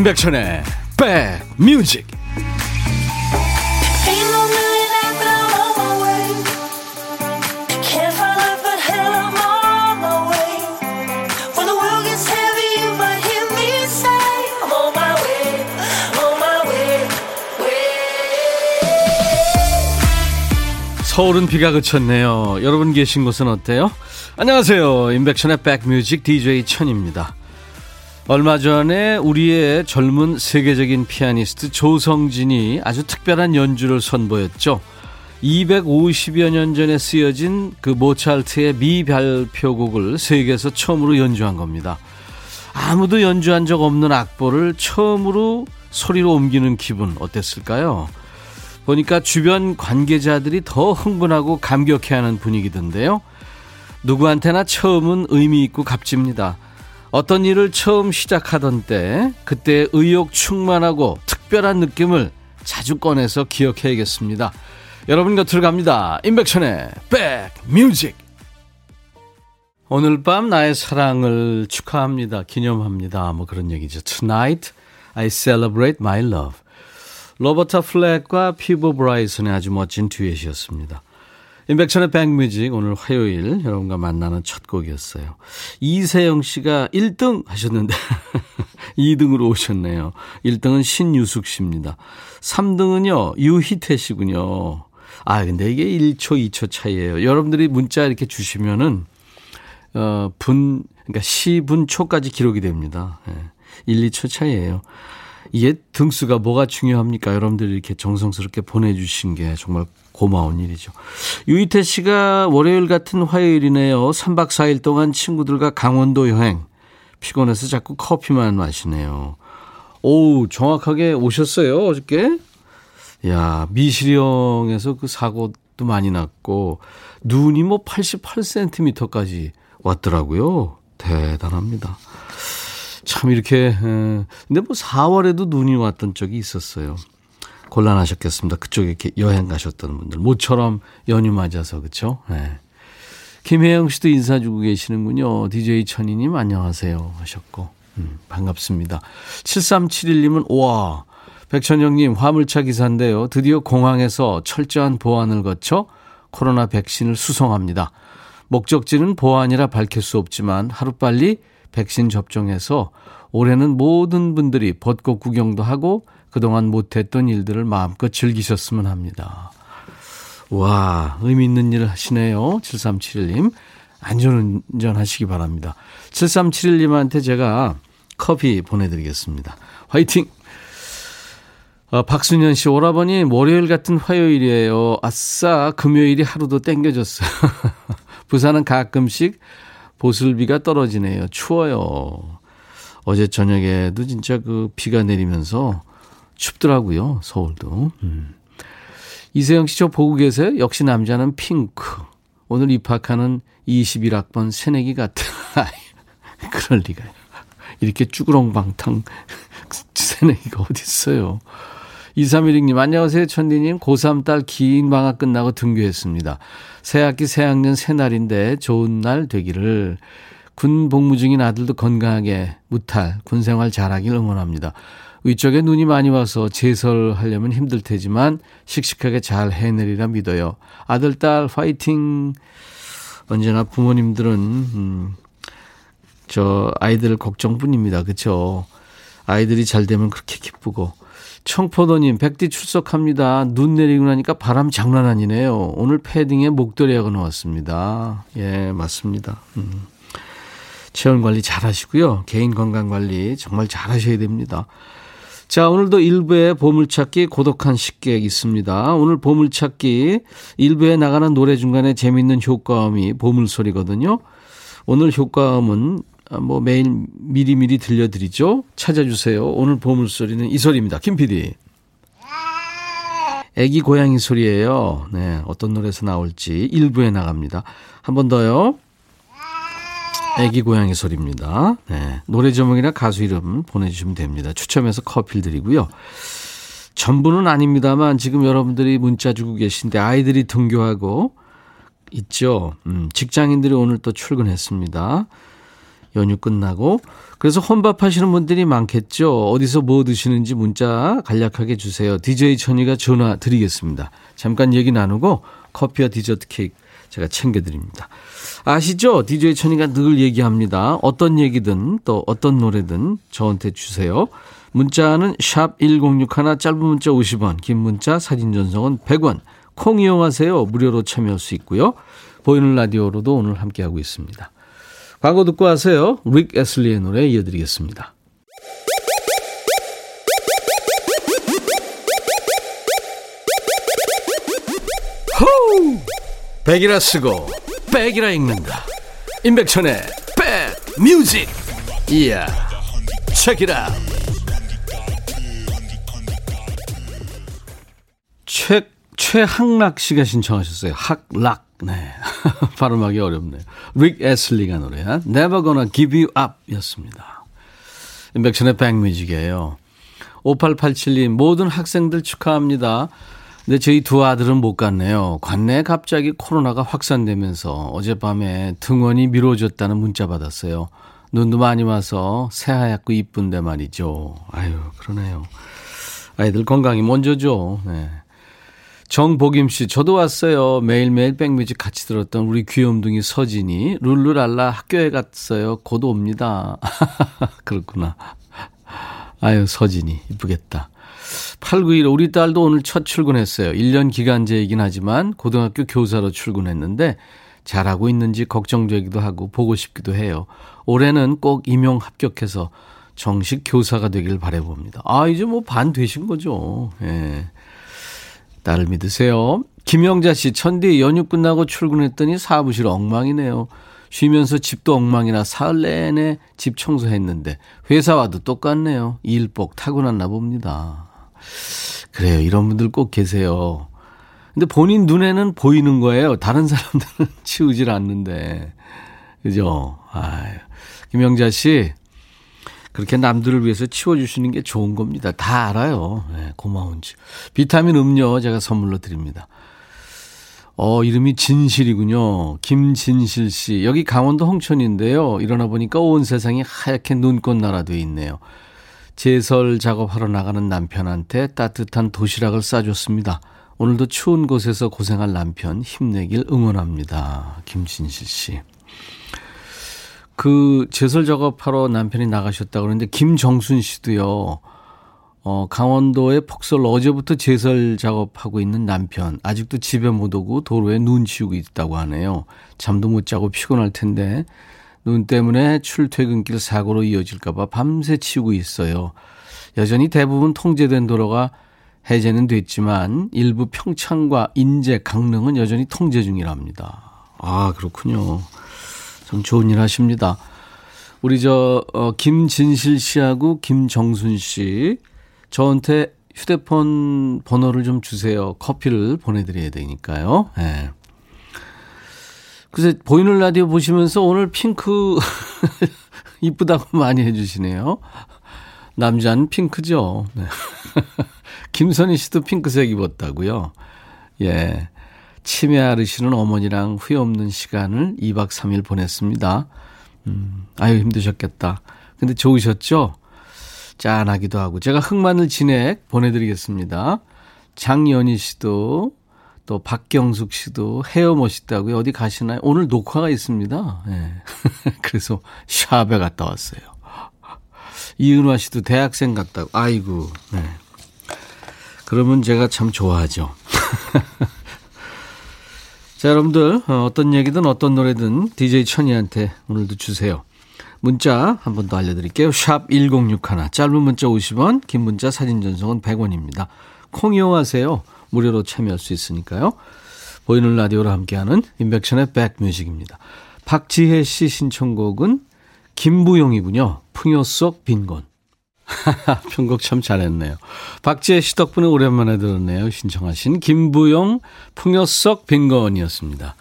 임백천의 백뮤직 서울은 비가 그쳤네요. 여러분 계신 곳은 어때요? 안녕하세요. 임백천의 백뮤직 DJ 천입니다. 얼마 전에 우리의 젊은 세계적인 피아니스트 조성진이 아주 특별한 연주를 선보였죠. 250여 년 전에 쓰여진 그 모차르트의 미발표곡을 세계에서 처음으로 연주한 겁니다. 아무도 연주한 적 없는 악보를 처음으로 소리로 옮기는 기분 어땠을까요? 보니까 주변 관계자들이 더 흥분하고 감격해하는 분위기던데요. 누구한테나 처음은 의미 있고 값집니다. 어떤 일을 처음 시작하던 때 그때 의욕 충만하고 특별한 느낌을 자주 꺼내서 기억해야겠습니다. 여러분 곁으로 갑니다. 임백천의 백뮤직 오늘 밤 나의 사랑을 축하합니다. 기념합니다. 뭐 그런 얘기죠. Tonight I celebrate my love. 로버타 플렉과 피보 브라이슨의 아주 멋진 듀엣이었습니다. 임백천의 백뮤직 오늘 화요일 여러분과 만나는 첫 곡이었어요. 이세영 씨가 1등 하셨는데 2등으로 오셨네요. 1등은 신유숙 씨입니다. 3등은요 유희태 씨군요. 아 근데 이게 1초 2초 차이예요. 여러분들이 문자 이렇게 주시면은 어 분 그러니까 시분 초까지 기록이 됩니다. 예. 1, 2초 차이예요. 이게 등수가 뭐가 중요합니까? 여러분들이 이렇게 정성스럽게 보내주신 게 정말 고마운 일이죠. 유이태 씨가 월요일 같은 화요일이네요. 3박 4일 동안 친구들과 강원도 여행. 피곤해서 자꾸 커피만 마시네요. 오, 정확하게 오셨어요, 어저께? 야, 미시령에서 그 사고도 많이 났고, 눈이 뭐 88cm까지 왔더라고요. 대단합니다. 참 이렇게 근데 뭐 4월에도 눈이 왔던 적이 있었어요. 곤란하셨겠습니다. 그쪽에 이렇게 여행 가셨던 분들 모처럼 연휴 맞아서 그렇죠. 네. 김혜영 씨도 인사 주고 계시는군요. DJ 천이님 안녕하세요 하셨고 음, 반갑습니다. 7371님은 와 백천영님 화물차 기사인데요. 드디어 공항에서 철저한 보안을 거쳐 코로나 백신을 수송합니다. 목적지는 보안이라 밝힐 수 없지만 하루빨리 백신 접종해서 올해는 모든 분들이 벚꽃 구경도 하고 그동안 못했던 일들을 마음껏 즐기셨으면 합니다. 와, 의미 있는 일을 하시네요. 7371님. 안전운전 하시기 바랍니다. 7371님한테 제가 커피 보내드리겠습니다. 화이팅! 어, 박순현 씨, 오라버니, 월요일 같은 화요일이에요. 아싸, 금요일이 하루도 땡겨졌어요. 부산은 가끔씩 보슬비가 떨어지네요. 추워요. 어제 저녁에도 진짜 그 비가 내리면서 춥더라고요. 서울도. 음. 이세영 씨 저 보고 계세요? 역시 남자는 핑크. 오늘 입학하는 21학번 새내기 같아. 그럴 리가요. 이렇게 쭈그렁방탕 새내기가 어딨어요. 2316님, 안녕하세요, 천디님. 고3 딸 긴 방학 끝나고 등교했습니다. 새학기 새학년 새날인데 좋은 날 되기를. 군 복무 중인 아들도 건강하게 무탈, 군 생활 잘하길 응원합니다. 위쪽에 눈이 많이 와서 제설하려면 힘들 테지만 씩씩하게 잘 해내리라 믿어요. 아들, 딸, 화이팅! 언제나 부모님들은, 음, 저, 아이들 걱정뿐입니다. 그쵸? 아이들이 잘 되면 그렇게 기쁘고. 청포도님, 백디 출석합니다. 눈 내리고 나니까 바람 장난 아니네요. 오늘 패딩에 목도리하고 나왔습니다. 예, 맞습니다. 음. 체온 관리 잘 하시고요. 개인 건강 관리 정말 잘 하셔야 됩니다. 자, 오늘도 1부에 보물찾기 고독한 식객 있습니다. 오늘 보물찾기 1부에 나가는 노래 중간에 재밌는 효과음이 보물소리거든요. 오늘 효과음은 뭐 매일 미리미리 들려드리죠. 찾아주세요. 오늘 보물소리는 이 소리입니다. 김 PD. 애기 고양이 소리예요. 네, 어떤 노래에서 나올지 1부에 나갑니다. 한 번 더요. 애기 고양이 소리입니다. 네. 노래 제목이나 가수 이름 보내주시면 됩니다. 추첨해서 커피를 드리고요. 전부는 아닙니다만 지금 여러분들이 문자 주고 계신데 아이들이 등교하고 있죠. 음, 직장인들이 오늘 또 출근했습니다. 연휴 끝나고. 그래서 혼밥 하시는 분들이 많겠죠. 어디서 뭐 드시는지 문자 간략하게 주세요. DJ 천이가 전화 드리겠습니다. 잠깐 얘기 나누고 커피와 디저트 케이크 제가 챙겨드립니다. 아시죠? DJ 천이가 늘 얘기합니다. 어떤 얘기든 또 어떤 노래든 저한테 주세요. 문자는 샵 1061, 짧은 문자 50원, 긴 문자 사진 전송은 100원. 콩 이용하세요. 무료로 참여할 수 있고요. 보이는 라디오로도 오늘 함께하고 있습니다. 광고 듣고 하세요. 릭 애슬리의 노래 이어드리겠습니다. 호우! 백이라 쓰고 백이라 읽는다. 임백천의 백 뮤직. 이야. 책이라. 최 최학락 씨가 신청하셨어요. 학락. 네. 발음하기 어렵네요. 릭 애슬리가 노래한 Never Gonna Give You Up 였습니다. 임백천의 백뮤직이에요. 5887님, 모든 학생들 축하합니다. 근데 저희 두 아들은 못 갔네요. 관내에 갑자기 코로나가 확산되면서 어젯밤에 등원이 미뤄졌다는 문자 받았어요. 눈도 많이 와서 새하얗고 이쁜데 말이죠. 아유, 그러네요. 아이들 건강이 먼저죠. 네. 정복임 씨, 저도 왔어요. 매일매일 백뮤직 같이 들었던 우리 귀염둥이 서진이 룰루랄라 학교에 갔어요. 곧 옵니다. 그렇구나. 아유, 서진이 이쁘겠다. 891 우리 딸도 오늘 첫 출근했어요. 1년 기간제이긴 하지만 고등학교 교사로 출근했는데 잘하고 있는지 걱정되기도 하고 보고 싶기도 해요. 올해는 꼭 임용 합격해서 정식 교사가 되길 바래봅니다. 아, 이제 뭐 반 되신 거죠. 예. 딸을 믿으세요. 김영자 씨, 천디 연휴 끝나고 출근했더니 사무실 엉망이네요. 쉬면서 집도 엉망이나 사흘 내내 집 청소했는데 회사와도 똑같네요. 일복 타고났나 봅니다. 그래요. 이런 분들 꼭 계세요. 근데 본인 눈에는 보이는 거예요. 다른 사람들은 치우질 않는데. 그죠? 아유. 김영자 씨, 그렇게 남들을 위해서 치워주시는 게 좋은 겁니다. 다 알아요. 네, 고마운지. 비타민 음료 제가 선물로 드립니다. 어, 이름이 진실이군요. 김진실 씨. 여기 강원도 홍천인데요. 일어나 보니까 온 세상이 하얗게 눈꽃 나라 돼 있네요. 제설 작업하러 나가는 남편한테 따뜻한 도시락을 싸줬습니다. 오늘도 추운 곳에서 고생할 남편 힘내길 응원합니다. 김진실 씨. 그 제설 작업하러 남편이 나가셨다 그러는데 김정순 씨도요. 어, 강원도의 폭설 어제부터 제설 작업하고 있는 남편. 아직도 집에 못 오고 도로에 눈 치우고 있다고 하네요. 잠도 못 자고 피곤할 텐데 눈 때문에 출퇴근길 사고로 이어질까봐 밤새 치우고 있어요. 여전히 대부분 통제된 도로가 해제는 됐지만 일부 평창과 인제, 강릉은 여전히 통제 중이랍니다. 아, 그렇군요. 참 좋은 일 하십니다. 우리 저 어, 김진실 씨하고 김정순 씨 저한테 휴대폰 번호를 좀 주세요. 커피를 보내드려야 되니까요. 네. 그래서 보이는 라디오 보시면서 오늘 핑크 이쁘다고 많이 해주시네요. 남자는 핑크죠. 네. 김선희 씨도 핑크색 입었다고요. 예. 치매 앓으시는 어머니랑 후회 없는 시간을 2박 3일 보냈습니다. 음, 아유, 힘드셨겠다. 근데 좋으셨죠? 짠하기도 하고. 제가 흑마늘 진액 보내드리겠습니다. 장연희 씨도, 또 박경숙 씨도 헤어 멋있다고요. 어디 가시나요? 오늘 녹화가 있습니다. 네. 그래서 샵에 갔다 왔어요. 이은화 씨도 대학생 같다고. 아이고, 네. 그러면 제가 참 좋아하죠. 자, 여러분들, 어, 어떤 얘기든 어떤 노래든 DJ 천이한테 오늘도 주세요. 문자 한 번 더 알려드릴게요. 샵 1061, 짧은 문자 50원, 긴 문자 사진 전송은 100원입니다. 콩 이용하세요. 무료로 참여할 수 있으니까요. 보이는 라디오로 함께하는 인백션의 백뮤직입니다. 박지혜 씨 신청곡은 김부용이군요. 풍요 속 빈곤. 편곡 참 잘했네요. 박지혜 씨 덕분에 오랜만에 들었네요. 신청하신 김부용 풍요 속 빈곤이었습니다.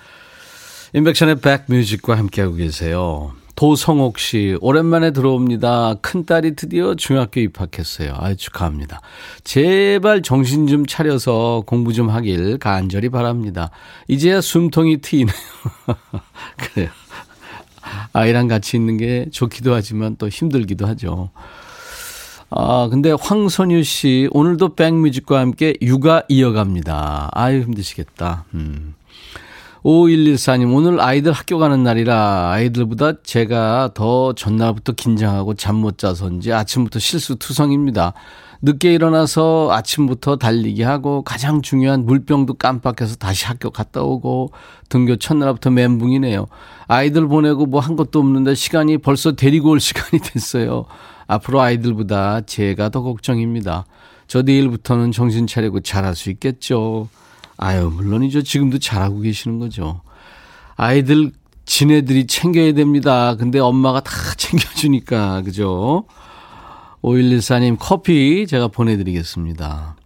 인백션의 백뮤직과 함께하고 계세요. 도성옥 씨, 오랜만에 들어옵니다. 큰딸이 드디어 중학교 입학했어요. 아유, 축하합니다. 제발 정신 좀 차려서 공부 좀 하길 간절히 바랍니다. 이제야 숨통이 트이네요. 그래요. 아이랑 같이 있는 게 좋기도 하지만 또 힘들기도 하죠. 아, 근데 황선유 씨, 오늘도 백뮤직과 함께 육아 이어갑니다. 아유, 힘드시겠다. 음. 5114님, 오늘 아이들 학교 가는 날이라 아이들보다 제가 더 전날부터 긴장하고 잠 못 자서인지 아침부터 실수투성입니다. 늦게 일어나서 아침부터 달리기 하고 가장 중요한 물병도 깜빡해서 다시 학교 갔다 오고 등교 첫날부터 멘붕이네요. 아이들 보내고 뭐 한 것도 없는데 시간이 벌써 데리고 올 시간이 됐어요. 앞으로 아이들보다 제가 더 걱정입니다. 저 내일부터는 정신 차리고 잘할 수 있겠죠. 아유, 물론이죠. 지금도 잘하고 계시는 거죠. 아이들 지네들이 챙겨야 됩니다. 근데 엄마가 다 챙겨주니까, 그죠? 5114님 커피 제가 보내드리겠습니다.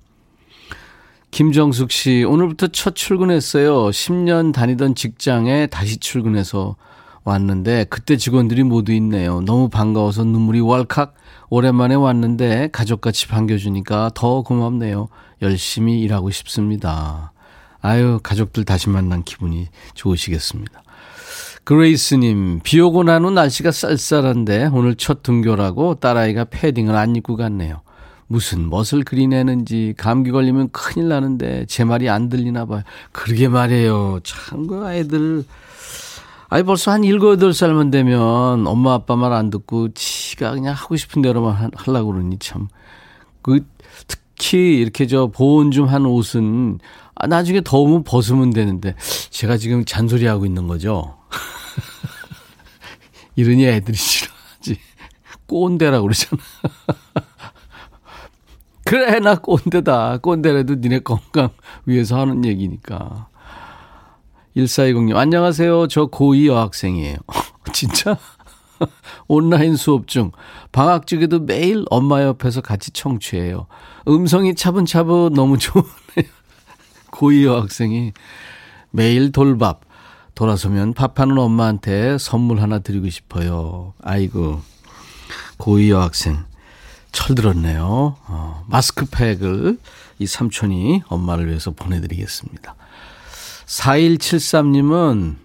김정숙 씨, 오늘부터 첫 출근했어요. 10년 다니던 직장에 다시 출근해서 왔는데, 그때 직원들이 모두 있네요. 너무 반가워서 눈물이 왈칵. 오랜만에 왔는데, 가족같이 반겨주니까 더 고맙네요. 열심히 일하고 싶습니다. 아유, 가족들 다시 만난 기분이 좋으시겠습니다. 그레이스님, 비 오고 난 후 날씨가 쌀쌀한데 오늘 첫 등교라고 딸아이가 패딩을 안 입고 갔네요. 무슨 멋을 그리내는지 감기 걸리면 큰일 나는데 제 말이 안 들리나 봐요. 그러게 말이에요. 참, 그 아이들. 아이 벌써 한 일곱, 여덟 살만 되면 엄마 아빠 말 안 듣고 지가 그냥 하고 싶은 대로만 하려고 그러니 참. 그, 특히 이렇게 저 보온 좀 한 옷은 아, 나중에 더우면 벗으면 되는데 제가 지금 잔소리하고 있는 거죠. 이러니 애들이 싫어하지. 꼰대라고 그러잖아. 그래, 나 꼰대다. 꼰대라도 니네 건강 위해서 하는 얘기니까. 1420님, 안녕하세요. 저 고2 여학생이에요. 진짜? 온라인 수업 중 방학 중에도 매일 엄마 옆에서 같이 청취해요. 음성이 차분차분 너무 좋네요. 고2 여학생이 매일 돌밥 돌아서면 밥하는 엄마한테 선물 하나 드리고 싶어요. 아이고 고2 여학생 철들었네요. 어, 마스크팩을 이 삼촌이 엄마를 위해서 보내드리겠습니다. 4173님은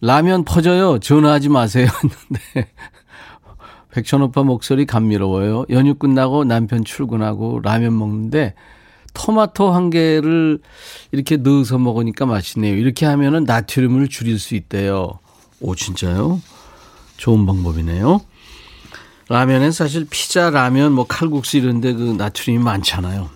라면 퍼져요. 전화하지 마세요. 했는데 백천 오빠 목소리 감미로워요. 연휴 끝나고 남편 출근하고 라면 먹는데 토마토 한 개를 이렇게 넣어서 먹으니까 맛있네요. 이렇게 하면은 나트륨을 줄일 수 있대요. 오, 진짜요? 좋은 방법이네요. 라면엔 사실 피자, 라면, 뭐 칼국수 이런데 그 나트륨이 많잖아요.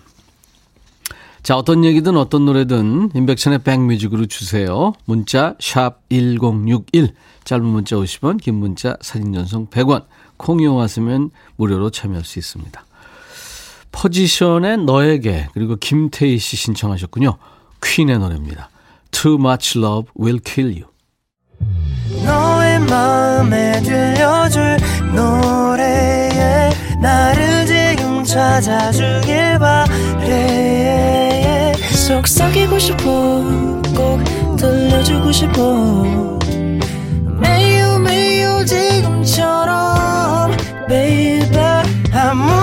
자, 어떤 얘기든 어떤 노래든 인백천의 백뮤직으로 주세요. 문자 샵 1061, 짧은 문자 50원, 긴 문자 사진 전송 100원, 콩 이용하시면 무료로 참여할 수 있습니다. 포지션의 너에게 그리고 김태희 씨 신청하셨군요. 퀸의 노래입니다. Too much love will kill you. 너의 마음에 들려줄 노래에 나를 지금 찾아주길 바래 속삭이고 싶어 꼭 들려주고 싶어 매우 매우 지금처럼 baby 아무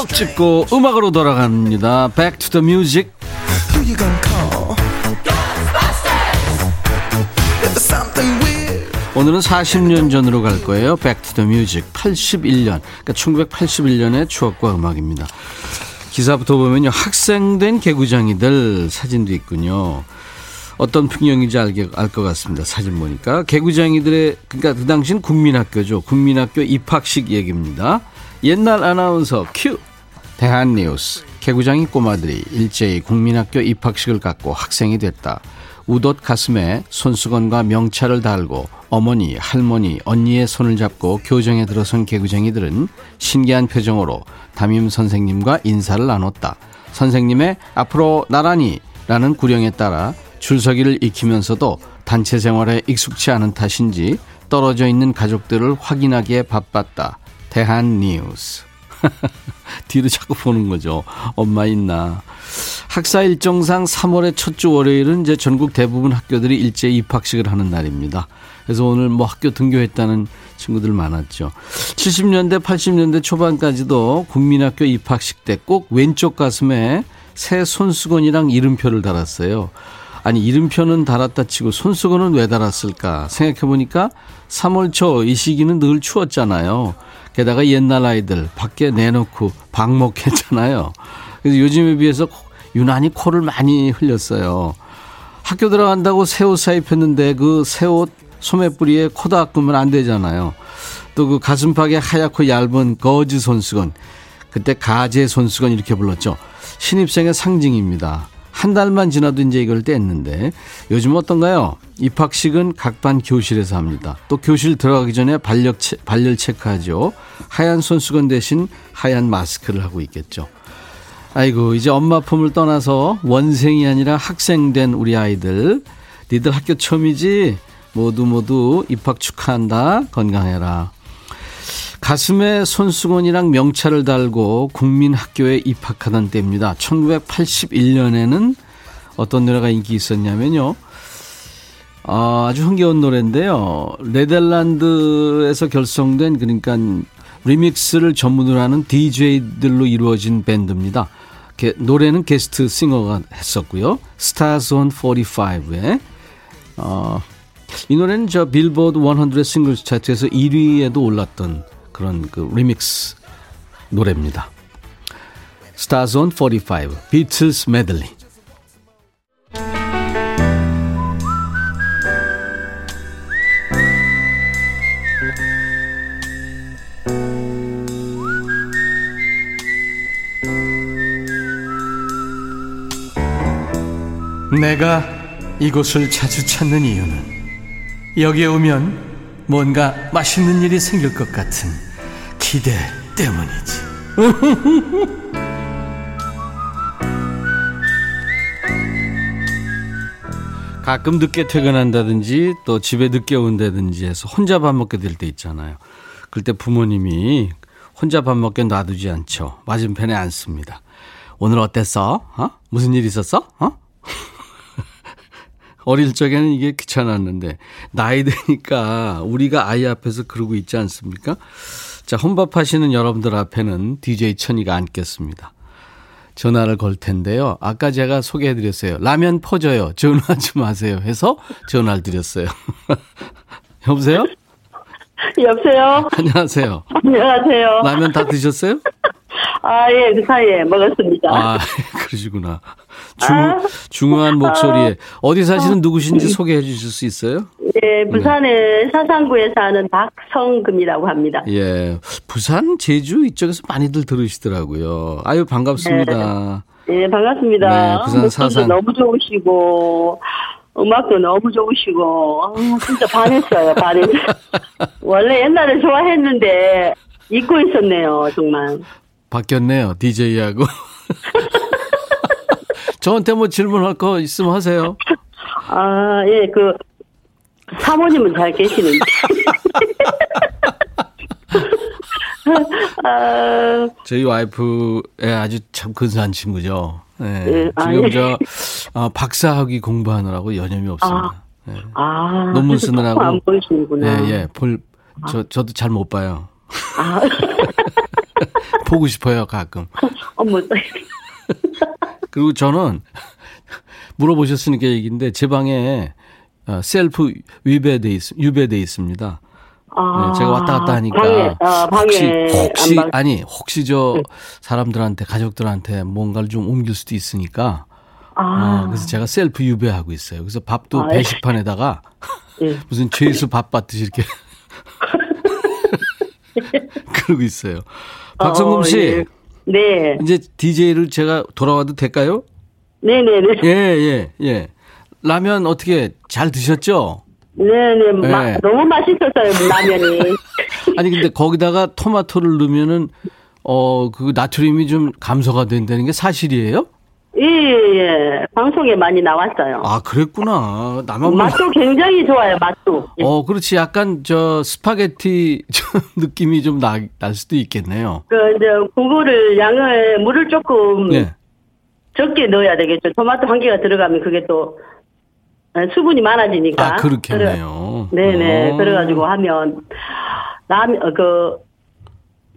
추억 찍고 음악으로 돌아갑니다. Back to the music. 오늘은 40년 전으로 갈 거예요. Back to the music. 81년. 그러니까 1981년의 추억과 음악입니다. 기사부터 보면요. 학생된 개구장이들 사진도 있군요. 어떤 풍경인지 알것 같습니다. 사진 보니까. 개구장이들의, 그러니까 그 당시는 국민학교죠. 국민학교 입학식 얘기입니다. 옛날 아나운서 큐 대한뉴스 개구장이 꼬마들이 일제히 국민학교 입학식을 갖고 학생이 됐다. 우옷 가슴에 손수건과 명찰을 달고 어머니, 할머니, 언니의 손을 잡고 교정에 들어선 개구쟁이들은 신기한 표정으로 담임 선생님과 인사를 나눴다. 선생님의 앞으로 나란히 라는 구령에 따라 줄서기를 익히면서도 단체 생활에 익숙치 않은 탓인지 떨어져 있는 가족들을 확인하기에 바빴다. 대한 뉴스. 뒤로 자꾸 보는 거죠. 엄마 있나. 학사 일정상 3월의 첫 주 월요일은 이제 전국 대부분 학교들이 일제 입학식을 하는 날입니다. 그래서 오늘 뭐 학교 등교했다는 친구들 많았죠. 70년대, 80년대 초반까지도 국민학교 입학식 때 꼭 왼쪽 가슴에 새 손수건이랑 이름표를 달았어요. 아니 이름표는 달았다 치고 손수건은 왜 달았을까 생각해보니까 3월 초 이 시기는 늘 추웠잖아요. 게다가 옛날 아이들 밖에 내놓고 방목했잖아요. 그래서 요즘에 비해서 유난히 코를 많이 흘렸어요. 학교 들어간다고 새 옷 사입했는데 그 새 옷 소매뿌리에 코 닦으면 안 되잖아요. 또 그 가슴팍에 하얗고 얇은 거즈 손수건. 그때 가제 손수건 이렇게 불렀죠. 신입생의 상징입니다. 한 달만 지나도 이제 이걸 뗐는데 요즘 어떤가요? 입학식은 각반 교실에서 합니다. 또 교실 들어가기 전에 발력 체, 발열 체크하죠. 하얀 손수건 대신 하얀 마스크를 하고 있겠죠. 아이고 이제 엄마 품을 떠나서 원생이 아니라 학생 된 우리 아이들 니들 학교 처음이지 모두 모두 입학 축하한다 건강해라 가슴에 손수건이랑 명찰을 달고 국민학교에 입학하던 때입니다. 1981년에는 어떤 노래가 인기 있었냐면요. 아, 아주 흥겨운 노래인데요. 네덜란드에서 결성된 그러니까 리믹스를 전문으로 하는 DJ들로 이루어진 밴드입니다. 게, 노래는 게스트 싱어가 했었고요. 스타즈 온 45에 어, 이 노래는 저 빌보드 100 싱글 차트에서 1위에도 올랐던 그런 그 리믹스 노래입니다. 스타즈 온 45, 비틀스 메들리. 내가 이곳을 자주 찾는 이유는 여기에 오면 뭔가 맛있는 일이 생길 것 같은 기대 때문이지. 가끔 늦게 퇴근한다든지 또 집에 늦게 온다든지 해서 혼자 밥 먹게 될 때 있잖아요. 그때 부모님이 혼자 밥 먹게 놔두지 않죠. 맞은편에 앉습니다. 오늘 어땠어? 어? 무슨 일 있었어? 어? 어릴 적에는 이게 귀찮았는데 나이 드니까 우리가 아이 앞에서 그러고 있지 않습니까? 자, 혼밥 하시는 여러분들 앞에는 DJ 천이가 앉겠습니다. 전화를 걸 텐데요. 아까 제가 소개해 드렸어요. 라면 퍼져요. 전화하지 마세요. 해서 전화를 드렸어요. 여보세요? 여보세요? 안녕하세요. 안녕하세요. 라면 다 드셨어요? 아, 예, 그 사이에 먹었습니다. 아, 그러시구나. 중, 아, 중후한 목소리에. 어디 사시는 아, 누구신지 소개해 주실 수 있어요? 예, 부산의 네. 사상구에 사는 박성금이라고 합니다. 예, 부산, 제주 이쪽에서 많이들 들으시더라고요. 아유, 반갑습니다. 네, 예, 반갑습니다. 네, 부산 사상. 너무 좋으시고, 음악도 너무 좋으시고, 아, 진짜 반했어요, 반했어요. 원래 옛날에 좋아했는데, 잊고 있었네요, 정말. 바뀌었네요, DJ하고. 저한테 뭐 질문할 거 있으면 하세요. 아, 예, 그, 사모님은 잘 계시는데. 아... 저희 와이프의 아주 참 근사한 친구죠. 네. 네. 지금 아, 예. 저 어, 박사학위 공부하느라고 여념이 없습니다. 아, 네. 아 논문 쓰느라고. 안 보이시는구나. 예, 예. 볼, 저, 저도 잘 못 봐요. 아. 보고 싶어요, 가끔. 어머. 그리고 저는 물어보셨으니까 얘기인데 제 방에 어, 셀프 유배돼 있 유배돼 있습니다. 아, 네, 제가 왔다 갔다 하니까 방에, 아, 혹시 혹시 안방. 아니 혹시 저 네. 사람들한테 가족들한테 뭔가를 좀 옮길 수도 있으니까 아. 어, 그래서 제가 셀프 유배하고 있어요. 그래서 밥도 아, 예. 배식판에다가 네. 무슨 죄수 밥 받듯이 이렇게 그러고 있어요. 박성금 씨. 어, 예. 네. 이제 DJ를 제가 돌아와도 될까요? 네네네. 예, 예, 예. 라면 어떻게 잘 드셨죠? 네네, 네. 마, 너무 맛있었어요, 라면이. 아니, 근데 거기다가 토마토를 넣으면은, 어, 그 나트륨이 좀 감소가 된다는 게 사실이에요? 예, 예. 방송에 많이 나왔어요. 아, 그랬구나. 나만 맛도 굉장히 좋아요, 맛도. 예. 어, 그렇지. 약간 저 스파게티 느낌이 좀 나, 날 수도 있겠네요. 그, 이제, 국물을, 양을, 물을 조금 네. 적게 넣어야 되겠죠. 토마토 한 개가 들어가면 그게 또 수분이 많아지니까. 아, 그렇겠네요. 네네. 오. 어. 그래가지고 하면, 어, 그,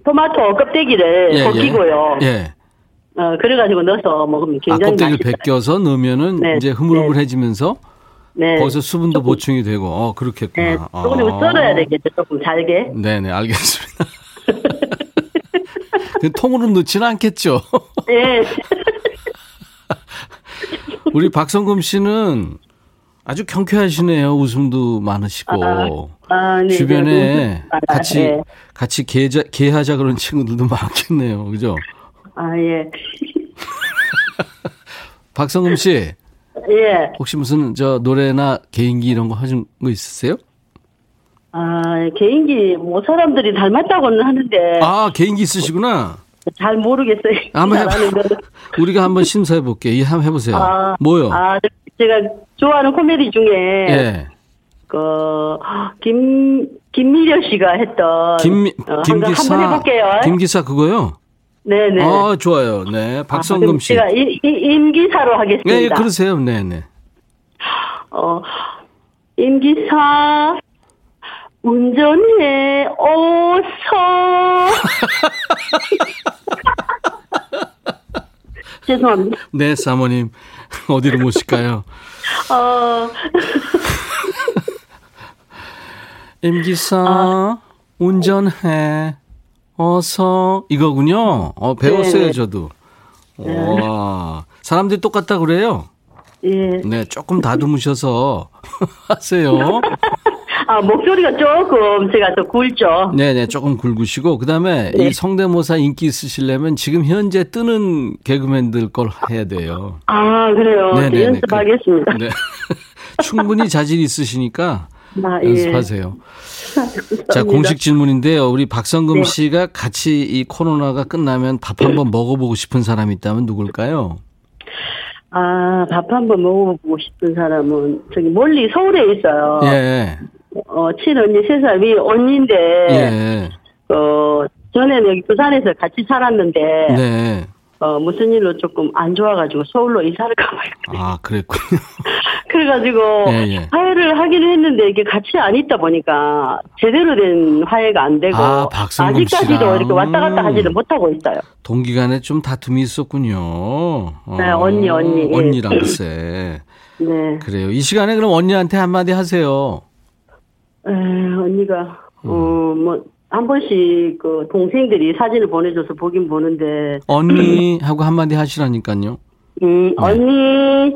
토마토 껍데기를 예, 예. 벗기고요. 예. 예. 어, 그래가지고 넣어서 먹으면 굉장히 아, 껍데기를 맛있어요. 벗겨서 넣으면은 네. 이제 흐물흐물해지면서 네. 거기서 수분도 조금, 보충이 되고, 어, 그렇겠구나. 네, 조금 아. 썰어야 되겠죠, 조금 잘게. 네네, 알겠습니다. 통으로 넣지는 않겠죠? 네. 우리 박성금 씨는 아주 경쾌하시네요. 웃음도 많으시고. 아, 아, 네, 주변에 같이, 네. 같이 개자, 개하자 그런 친구들도 많겠네요. 그죠? 아, 예. 박성금 씨. 예. 혹시 무슨 저 노래나 개인기 이런 거 하신 거 있으세요? 아, 개인기 뭐 사람들이 닮았다고는 하는데. 아, 개인기 있으시구나. 잘 모르겠어요. 한번 해 우리가 한번 심사해 볼게요. 이 한번 해 보세요. 아, 뭐요? 아, 제가 좋아하는 코미디 중에. 예. 그, 김, 김미려 씨가 했던. 김, 어, 김기사. 한번 해볼게요. 김기사 그거요? 네네. 아, 좋아요. 네. 박성금 아, 씨. 제가 이, 이, 임기사로 하겠습니다. 네, 그러세요. 네네. 어, 임기사, 운전해, 어서. 죄송합니다. 네, 사모님. 어디로 모실까요? 어. 임기사, 아. 운전해. 어서 이거군요. 어 배웠어요 네. 저도. 네. 와 사람들이 똑같다 그래요. 예. 네 조금 다듬으셔서 하세요. 아 목소리가 조금 제가 더 굵죠. 네네 조금 굵으시고 그다음에 네. 이 성대모사 인기 있으시려면 지금 현재 뜨는 개그맨들 걸 해야 돼요. 아 그래요. 네네 연습하겠습니다. 네. 충분히 자질 있으시니까 아, 예. 연습하세요. 자, 공식 질문인데요. 우리 박성금 네. 씨가 같이 이 코로나가 끝나면 밥 한번 먹어보고 싶은 사람이 있다면 누굴까요? 아, 밥 한번 먹어보고 싶은 사람은 저기 멀리 서울에 있어요. 예. 어, 친언니 세살 위 언니인데. 예. 어, 전에는 여기 부산에서 같이 살았는데. 네. 어, 무슨 일로 조금 안 좋아가지고 서울로 이사를 가봐요. 아, 그랬군요. 그래가지고 예, 예. 화해를 하기는 했는데 이게 같이 안 있다 보니까 제대로 된 화해가 안 되고 아, 직까지도 이렇게 왔다 갔다 하지는 못하고 있어요. 동기간에 좀 다툼이 있었군요. 어, 네, 언니 언니. 예. 언니랑 글쎄. 네. 그래요. 이 시간에 그럼 언니한테 한마디 하세요. 에, 언니가 음. 어 뭐 한 번씩 그 동생들이 사진을 보내줘서 보긴 보는데 언니 하고 한마디 하시라니까요. 음 네. 언니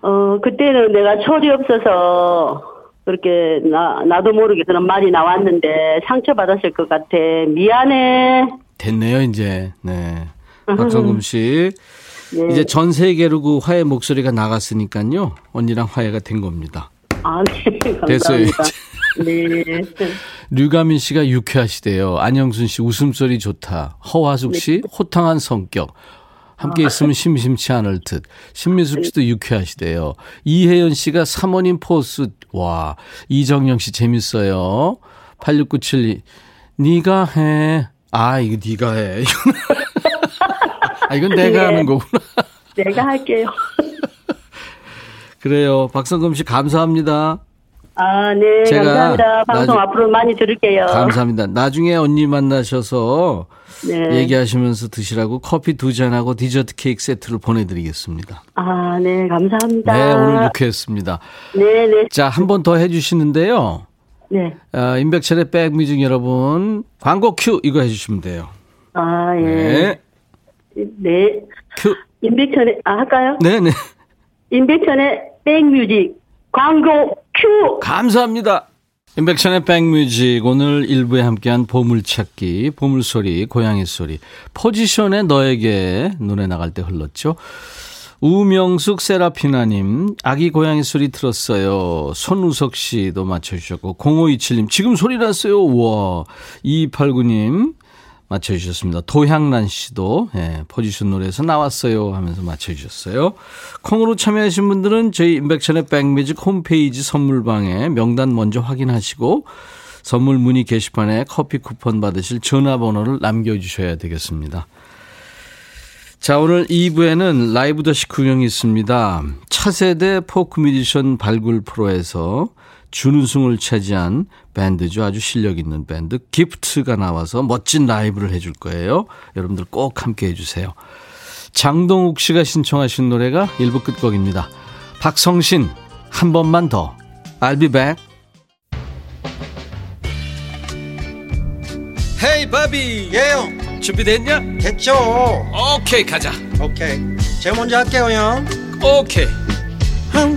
어 그때는 내가 철이 없어서 그렇게 나 나도 모르게 그런 말이 나왔는데 상처 받았을 것 같아 미안해. 됐네요 이제 네 박성금 씨 네. 이제 전 세계로 그 화해 목소리가 나갔으니까요 언니랑 화해가 된 겁니다. 아, 네. 감사합니다. 됐어요. 네. 류가민 씨가 유쾌하시대요. 안영순 씨 웃음소리 좋다. 허화숙 씨 네. 호탕한 성격. 함께 있으면 심심치 않을 듯. 신미숙 씨도 유쾌하시대요. 이혜연 씨가 사모님 포스. 와. 이정영 씨 재밌어요. 8697님. 니가 해. 아, 이거 니가 해. 아, 이건 내가 네. 하는 거구나. 내가 할게요. 그래요. 박성금 씨 감사합니다. 아, 네. 제가 감사합니다. 방송 나중, 앞으로 많이 들을게요. 감사합니다. 나중에 언니 만나셔서 네. 얘기하시면서 드시라고 커피 두 잔하고 디저트 케이크 세트를 보내드리겠습니다. 아, 네. 감사합니다. 네, 오늘 유쾌했습니다. 네, 네. 자, 한 번 더 해주시는데요. 네. 어, 임백천의 백뮤직 여러분, 광고 큐 이거 해주시면 돼요. 아, 예. 네. 네. 큐. 임백천의, 아, 할까요? 네네. 네. 임백천의 백뮤직 광고 큐. 감사합니다. 임백천의 백뮤직 오늘 1부에 함께한 보물찾기 보물소리 고양이 소리 포지션의 너에게 노래 나갈 때 흘렀죠. 우명숙 세라피나님, 아기 고양이 소리 들었어요. 손우석 씨도 맞춰주셨고, 0527님, 지금 소리 났어요. 우와. 2289님, 맞춰주셨습니다. 도향란 씨도, 예, 포지션 노래에서 나왔어요. 하면서 맞춰주셨어요. 콩으로 참여하신 분들은 저희 인백천의 백뮤직 홈페이지 선물방에 명단 먼저 확인하시고, 선물 문의 게시판에 커피 쿠폰 받으실 전화번호를 남겨주셔야 되겠습니다. 자, 오늘 2부에는 라이브도 식후경이 있습니다. 차세대 포크 뮤지션 발굴 프로에서 준우승을 차지한 밴드죠. 아주 실력 있는 밴드 기프트가 나와서 멋진 라이브를 해줄 거예요. 여러분들 꼭 함께 해주세요. 장동욱 씨가 신청하신 노래가 1부 끝곡입니다. 박성신 한 번만 더. I'll be back. 헤이 바비 예영 준비됐냐? 됐죠 오케이 가자 오케이 제가 먼저 할게요 형 오케이 I'm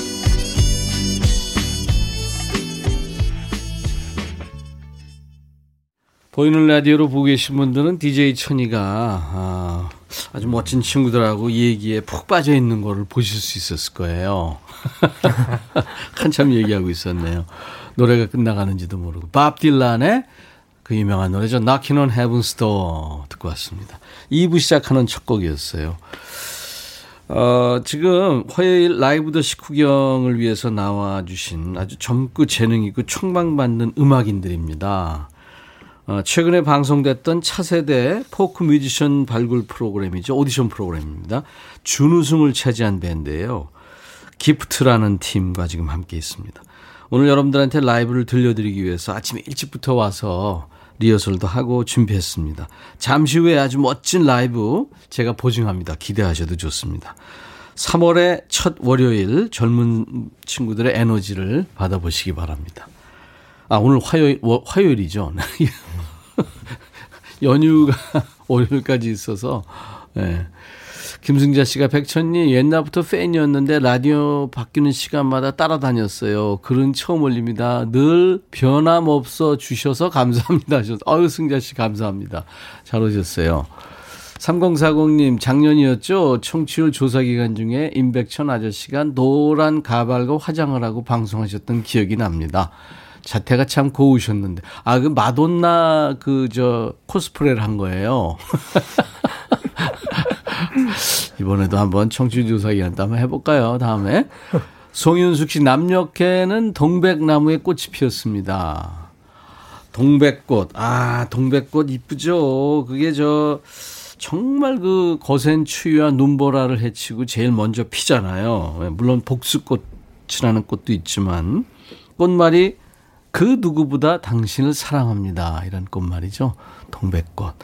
보이는 라디오로 보고 계신 분들은 DJ 천이가 아, 아주 멋진 친구들하고 이 얘기에 푹 빠져 있는 거를 보실 수 있었을 거예요. 한참 얘기하고 있었네요. 노래가 끝나가는지도 모르고. 밥 딜란의 그 유명한 노래죠. Knocking on Heaven's Door 듣고 왔습니다. 2부 시작하는 첫 곡이었어요. 어, 지금 화요일 라이브 더 식후경을 위해서 나와주신 아주 젊고 재능 있고 총망받는 음악인들입니다. 어, 최근에 방송됐던 차세대 포크 뮤지션 발굴 프로그램이죠. 오디션 프로그램입니다. 준우승을 차지한 밴드예요. 기프트라는 팀과 지금 함께 있습니다. 오늘 여러분들한테 라이브를 들려드리기 위해서 아침에 일찍부터 와서 리허설도 하고 준비했습니다. 잠시 후에 아주 멋진 라이브 제가 보증합니다. 기대하셔도 좋습니다. 3월의 첫 월요일 젊은 친구들의 에너지를 받아보시기 바랍니다. 아, 오늘 화요일, 화요일이죠. 연휴가 월요일까지 있어서, 예. 네. 김승자 씨가 백천님 옛날부터 팬이었는데 라디오 바뀌는 시간마다 따라다녔어요. 글은 처음 올립니다. 늘 변함없어 주셔서 감사합니다. 하셔서 아유 승자 씨 감사합니다. 잘 오셨어요. 3040님 작년이었죠. 청취율 조사 기간 중에 임백천 아저씨가 노란 가발과 화장을 하고 방송하셨던 기억이 납니다. 자태가 참 고우셨는데 아 그 마돈나 그 저 코스프레를 한 거예요. 이번에도 한번 청취조사 기한 한번 해볼까요? 다음에. 송윤숙 씨, 남녘에는 동백나무에 꽃이 피었습니다. 동백꽃. 아, 동백꽃 이쁘죠? 그게 저, 정말 그 거센 추위와 눈보라를 해치고 제일 먼저 피잖아요. 물론 복수꽃이라는 꽃도 있지만, 꽃말이 그 누구보다 당신을 사랑합니다. 이런 꽃말이죠. 동백꽃.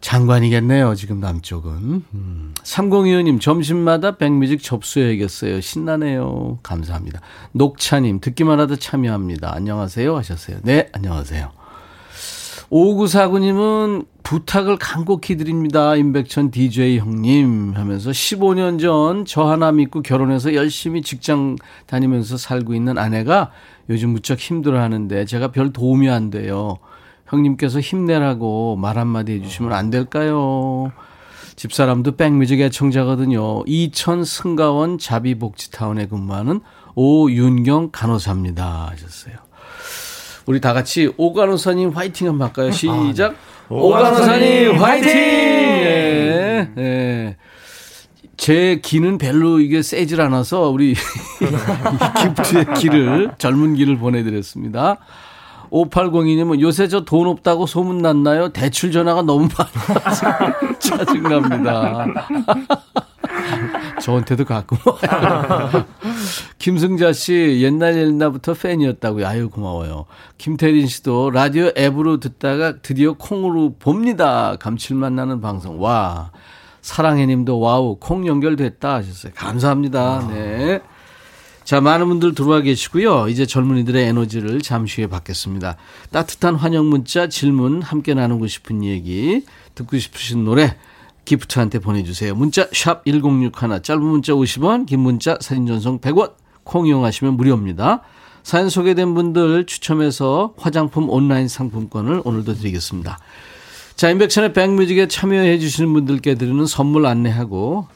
장관이겠네요, 지금 남쪽은. 음. 3025님, 점심마다 백뮤직 접수해야겠어요. 신나네요. 감사합니다. 녹차님, 듣기만 하다 참여합니다. 안녕하세요. 하셨어요. 네, 안녕하세요. 5949님은 부탁을 간곡히 드립니다. 임백천 DJ 형님 하면서 15년 전 저 하나 믿고 결혼해서 열심히 직장 다니면서 살고 있는 아내가 요즘 무척 힘들어 하는데 제가 별 도움이 안 돼요. 형님께서 힘내라고 말 한마디 해주시면 안 될까요? 집사람도 백뮤직 애청자거든요. 이천 승가원 자비복지타운에 근무하는 오윤경 간호사입니다. 하셨어요. 우리 다 같이 오간호사님 화이팅 한번 할까요? 시작. 아, 네. 오간호사님 화이팅! 예. 예. 제 기는 별로 이게 세질 않아서 우리 기프트의 기를 젊은 기를 보내드렸습니다. 5802님은 요새 저 돈 없다고 소문났나요? 대출 전화가 너무 많아서 짜증납니다. 저한테도 가끔 김승자 씨 옛날 옛날부터 팬이었다고요. 아유 고마워요. 김태린 씨도 라디오 앱으로 듣다가 드디어 콩으로 봅니다. 감칠맛 나는 방송. 와 사랑해 님도 와우 콩 연결됐다 하셨어요. 감사합니다. 네. 자, 많은 분들 들어와 계시고요. 이제 젊은이들의 에너지를 잠시 후에 받겠습니다. 따뜻한 환영 문자, 질문, 함께 나누고 싶은 얘기, 듣고 싶으신 노래, 기프트한테 보내주세요. 문자 샵 1061, 짧은 문자 50원, 긴 문자 사진 전송 100원, 콩 이용하시면 무료입니다. 사연 소개된 분들 추첨해서 화장품 온라인 상품권을 오늘도 드리겠습니다. 자, 임백천의 백뮤직에 참여해 주시는 분들께 드리는 선물 안내하고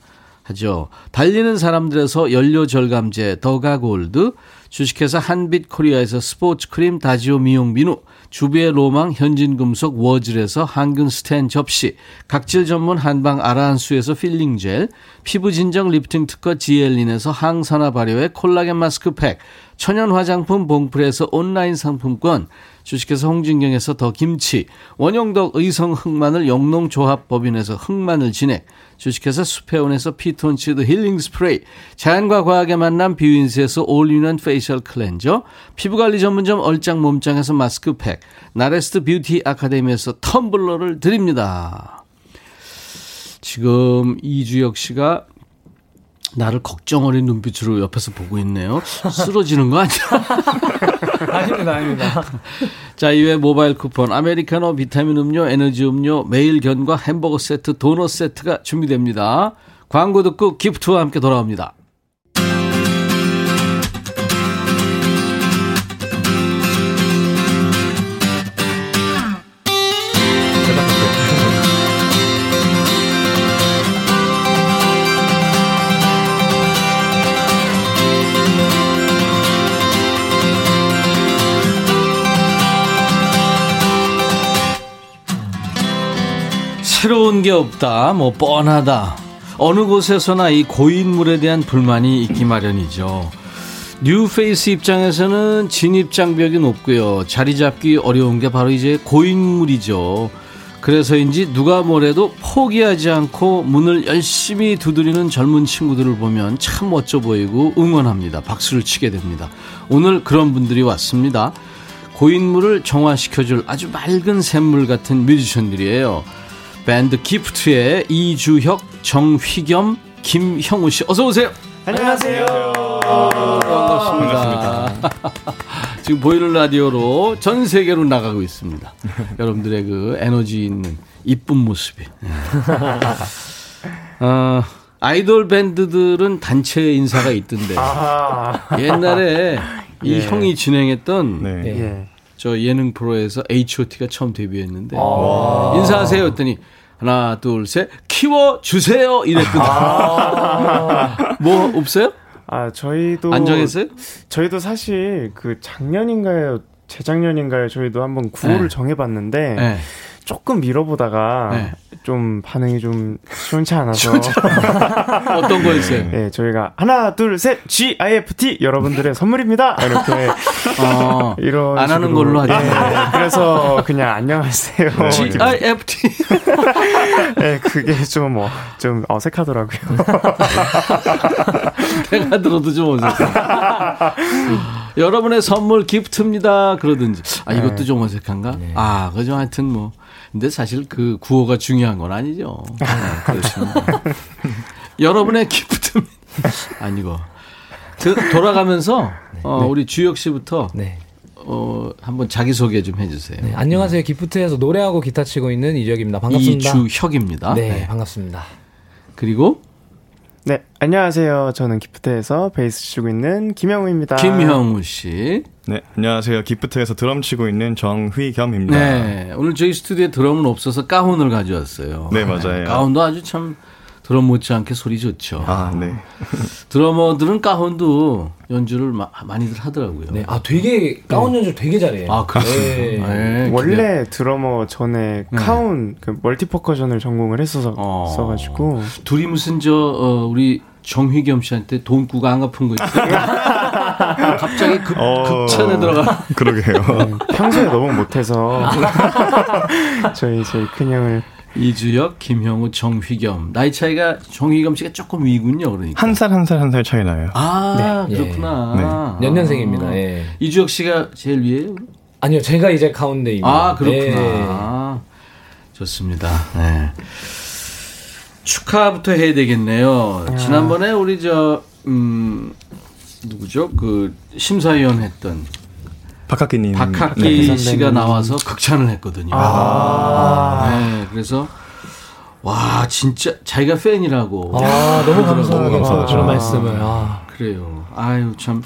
하죠. 달리는 사람들에서 연료 절감제 더가골드, 주식회사 한빛코리아에서 스포츠 크림 다지오 미용 비누, 주비의 로망 현진금속 워즐에서 항균 스텐 접시, 각질 전문 한방 아라한수에서 필링 젤, 피부 진정 리프팅 특허 지엘린에서 항산화 발효의 콜라겐 마스크팩, 천연 화장품 봉프에서 온라인 상품권, 주식회사 홍진경에서 더 김치, 원용덕 의성 흑마늘 영농조합법인에서 흑마늘 진액, 주식회사 수페온에서 피톤치드 힐링 스프레이, 자연과 과학의 만남 뷰인스에서 올인원 페이셜 클렌저, 피부관리 전문점 얼짱 몸짱에서 마스크팩, 나레스트 뷰티 아카데미에서 텀블러를 드립니다. 지금 이주혁 씨가 나를 걱정 어린 눈빛으로 옆에서 보고 있네요. 쓰러지는 거 아니야? 아닙니다, 아닙니다. 자, 이외 모바일 쿠폰, 아메리카노, 비타민 음료, 에너지 음료, 매일 견과 햄버거 세트, 도넛 세트가 준비됩니다. 광고 듣고 기프트와 함께 돌아옵니다. 새로운 게 없다, 뭐 뻔하다. 어느 곳에서나 이 고인물에 대한 불만이 있기 마련이죠. 뉴페이스 입장에서는 진입 장벽이 높고요. 자리 잡기 어려운 게 바로 이제 고인물이죠. 그래서인지 누가 뭐래도 포기하지 않고 문을 열심히 두드리는 젊은 친구들을 보면 참 멋져 보이고 응원합니다. 박수를 치게 됩니다. 오늘 그런 분들이 왔습니다. 고인물을 정화시켜줄 아주 맑은 샘물 같은 뮤지션들이에요. 밴드 기프트의 이주혁, 정휘겸, 김형우 씨 어서 오세요. 안녕하세요. 반갑습니다. 지금 보이는 라디오로 전 세계로 나가고 있습니다. 여러분들의 그 에너지 있는 이쁜 모습이. 어, 아이돌 밴드들은 단체 인사가 있던데 옛날에 이 예. 형이 진행했던 네. 예. 저 예능 프로에서 H.O.T가 처음 데뷔했는데 인사하세요 했더니 하나 둘 셋 키워 주세요 이랬거든. 뭐 없어요? 아, 저희도 안 정했어요? 저희도 사실 그 작년인가요? 재작년인가요? 저희도 한번 구호를 네. 정해봤는데 네. 조금 밀어보다가 네. 좀 반응이 좀 시원치 않아서 어떤 거였어요? 네, 저희가 하나 둘 셋 G I F T 여러분들의 선물입니다 이렇게 어, 이런 안 하는 식으로. 걸로 하죠. 예, 그래서 그냥 안녕하세요. G I F T. 네, 그게 좀뭐 좀 어색하더라고요. 내가 들어도 좀 어색해. 여러분의 선물 기프트입니다. 그러든지. 아, 이것도 네. 좀 어색한가? 아, 그죠. 하여튼 뭐. 근데 사실 그 구호가 중요한 건 아니죠. 네, 그렇습니다. 여러분의 기프트입니다. 아니고. 그, 돌아가면서, 어, 우리 주혁 씨부터, 네. 어, 한번 자기소개 좀 해주세요. 네, 안녕하세요. 기프트에서 노래하고 기타 치고 있는 이적입니다. 반갑습니다. 이주혁입니다. 네, 네. 반갑습니다. 그리고, 네, 안녕하세요. 저는 기프트에서 베이스 치고 있는 김영우입니다. 김형우 씨. 네, 안녕하세요. 기프트에서 드럼 치고 있는 정휘겸입니다. 네. 오늘 저희 스튜디오에 드럼은 없어서 가운을 가져왔어요. 네, 맞아요. 가운도 아주 참 드럼 못지않게 소리 좋죠. 아, 네. 드러머들은 가운도 연주를 마, 많이들 하더라고요. 네, 아 되게 가운 연주 되게 잘해요. 아, 그렇습니다. 네. 네, 원래 드러머 전에 카운 그 멀티 퍼커션을 전공을 했어서 어. 써가지고 둘이 무슨 저 어, 우리 정휘겸 씨한테 돈 꾸가 안 갚은 거 있어요? 갑자기 급, 어. 급찬에 들어가. 그러게요. 평소에 너무 못해서 저희 저희 큰 형을 이주혁, 김형우, 정휘겸. 나이 차이가 정휘겸 씨가 조금 위군요, 그러니까. 한 살 한 살 한 살 차이 나요. 아, 네. 그렇구나. 연년생입니다. 예. 이주혁 씨가 제일 위에요? 아니요, 제가 이제 가운데입니다. 아, 그렇구나. 네. 좋습니다. 네. 축하부터 해야 되겠네요. 지난번에 우리 저, 음, 누구죠? 그 심사위원 했던 박학기님. 박학기 네. 씨가 나와서 극찬을 했거든요. 아. 네, 그래서 와 진짜 자기가 팬이라고. 아, 너무 감사하죠. 그런 말씀을. 아, 그래요. 아유 참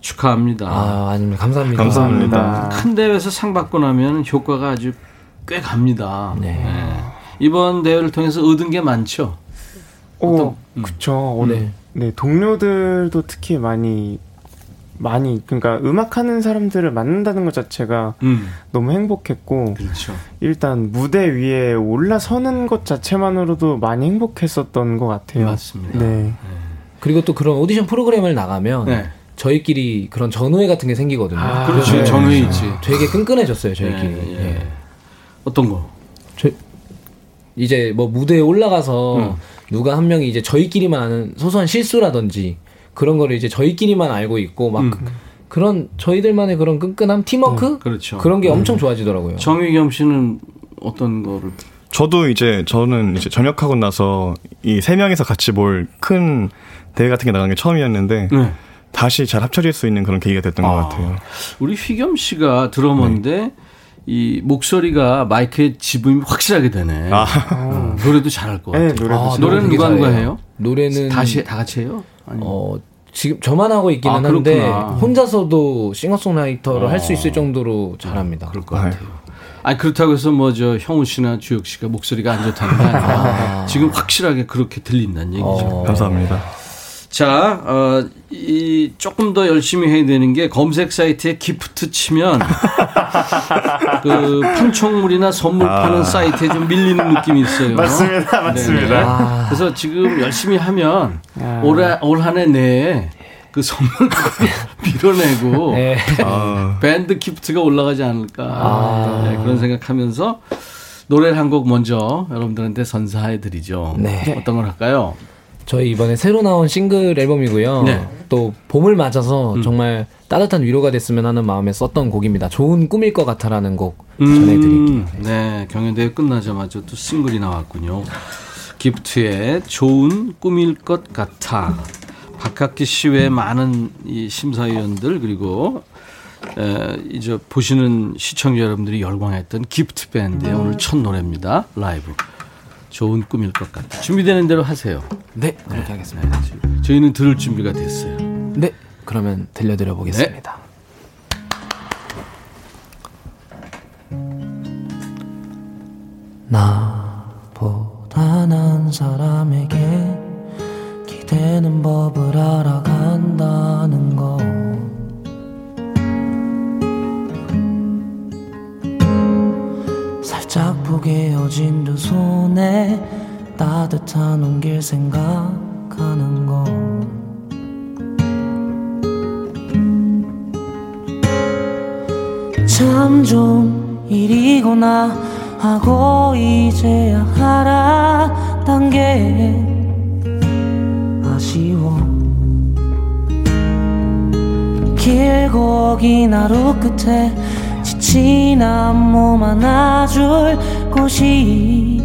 축하합니다. 아 아닙니다. 감사합니다. 감사합니다. 큰 대회에서 상 받고 나면 효과가 아주 꽤 갑니다. 네. 이번 대회를 통해서 얻은 게 많죠. 오, 그쵸. 네. 네. 네, 동료들도 특히 많이, 많이, 그러니까 음악하는 사람들을 만난다는 것 자체가 음, 너무 행복했고, 그렇죠. 일단 무대 위에 올라서는 것 자체만으로도 많이 행복했었던 것 같아요. 맞습니다. 네. 그리고 또 그런 오디션 프로그램을 나가면 네. 저희끼리 그런 전우회 같은 게 생기거든요. 아, 그렇죠. 네. 전후에 있지. 되게 끈끈해졌어요, 저희끼리. 예, 예. 예. 어떤 거? 저, 이제 뭐 무대에 올라가서 음. 누가 한 명이 이제 저희끼리만 아는 소소한 실수라든지 그런 거를 이제 저희끼리만 알고 있고 막 음. 그런 저희들만의 그런 끈끈함 팀워크 그렇죠. 그런 게 엄청 좋아지더라고요. 정유겸 씨는 어떤 거를? 저도 이제 저는 이제 전역하고 나서 이 세 명이서 같이 뭘 큰 대회 같은 게 나간 게 처음이었는데 네. 다시 잘 합쳐질 수 있는 그런 계기가 됐던 아. 것 같아요. 우리 휘겸 씨가 드러머인데 이 목소리가 마이크에 지분이 확실하게 되네. 아. 음, 노래도 잘할 것 네, 같아요. 노래도 아, 잘- 노래는 누가 누가. 해요? 노래는 다시 다 같이 해요? 아니. 어 지금 저만 하고 있기는 아, 한데. 혼자서도 싱어송라이터를 어. 할수 있을 정도로 잘합니다. 그럴 것 같아요. 아니 그렇다고 해서 뭐 저 형우 씨나 주혁 씨가 목소리가 안 좋다는 게 아니라 지금 확실하게 그렇게 들린다는 얘기죠. 어. 감사합니다. 자, 어, 이 조금 더 열심히 해야 되는 게 검색 사이트에 기프트 치면 그 판촉물이나 선물 파는 사이트에 좀 밀리는 느낌이 있어요. 맞습니다, 맞습니다. 아. 그래서 지금 열심히 하면 아. 올해 올 한 해 내에 그 선물권을 밀어내고 네. 아, 밴드 기프트가 올라가지 않을까 아. 네, 그런 생각하면서 노래를 한 곡 먼저 여러분들한테 선사해 드리죠. 네. 어떤 걸 할까요? 저희 이번에 새로 나온 싱글 앨범이고요. 네. 또 봄을 맞아서 정말 따뜻한 위로가 됐으면 하는 마음에 썼던 곡입니다. 좋은 꿈일 것 같아라는 곡 전해드릴게요. 음, 네, 경연대회 끝나자마자 또 싱글이 나왔군요. 기프트의 좋은 꿈일 것 같아. 박학기 씨 외에 많은 이 심사위원들 그리고 에, 이제 보시는 시청자 여러분들이 열광했던 기프트 밴드의 오늘 첫 노래입니다. 라이브. 좋은 꿈일 것 같아. 준비되는 대로 하세요. 네, 그렇게 하겠습니다. 저희는 들을 준비가 됐어요. 네, 그러면 들려드려 보겠습니다. 나보다 난 사람에게 기대는 법을 알아간다는 거 짝 포개어진 두 손에 따뜻한 온길 생각하는 거. 참 좋은 일이구나 하고 이제야 알았단 게 아쉬워. 길고 긴 하루 끝에 지친 한몸 안아줄 곳이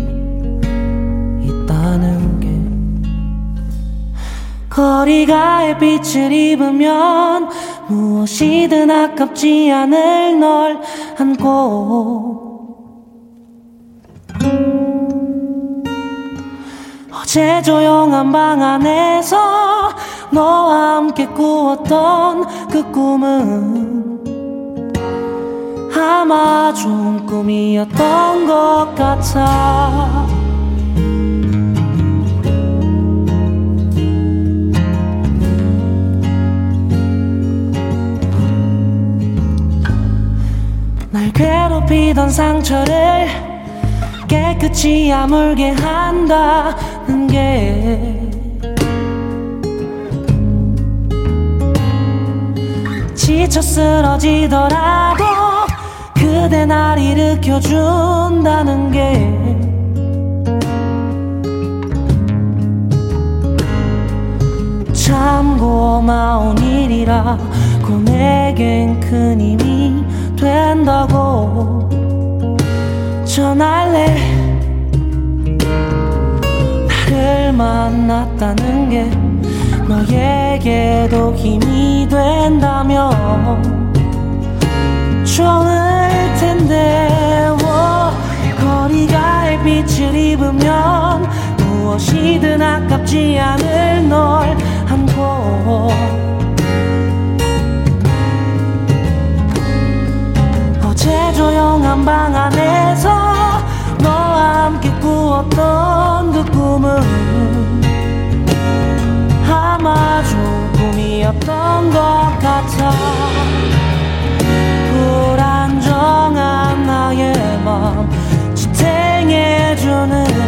있다는 게 거리가 햇빛을 입으면 무엇이든 아깝지 않을 널 안고. 어제 조용한 방 안에서 너와 함께 꾸었던 그 꿈은 아마 좋은 꿈이었던 것 같아. 날 괴롭히던 상처를 깨끗이 아물게 한다는 게 지쳐 쓰러지더라도 그대 날 일으켜준다는 게 참 고마운 일이라 고 내겐 큰 힘이 된다고 전할래. 나를 만났다는 게 너에게도 힘이 된다면 좋을 텐데 거리가 빛을 입으면 무엇이든 아깝지 않을 널 안고. 어제 조용한 방 안에서 너와 함께 꾸었던 그 꿈은 아마 좋은 꿈이었던 것 같아. 불안 정한 나의 맘 지탱해주는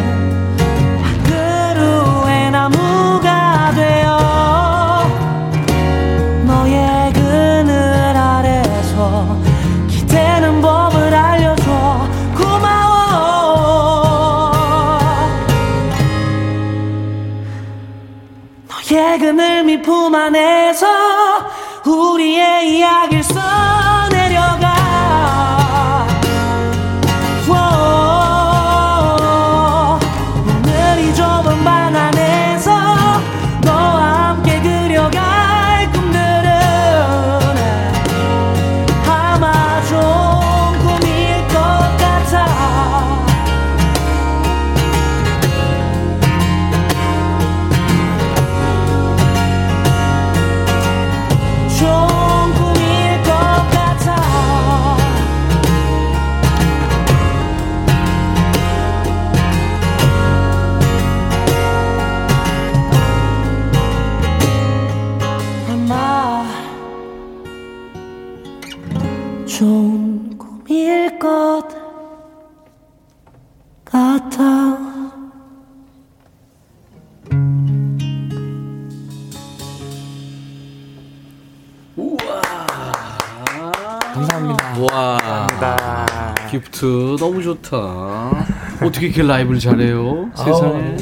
좋다. 어떻게 이렇게 라이브를 잘해요? 세상에.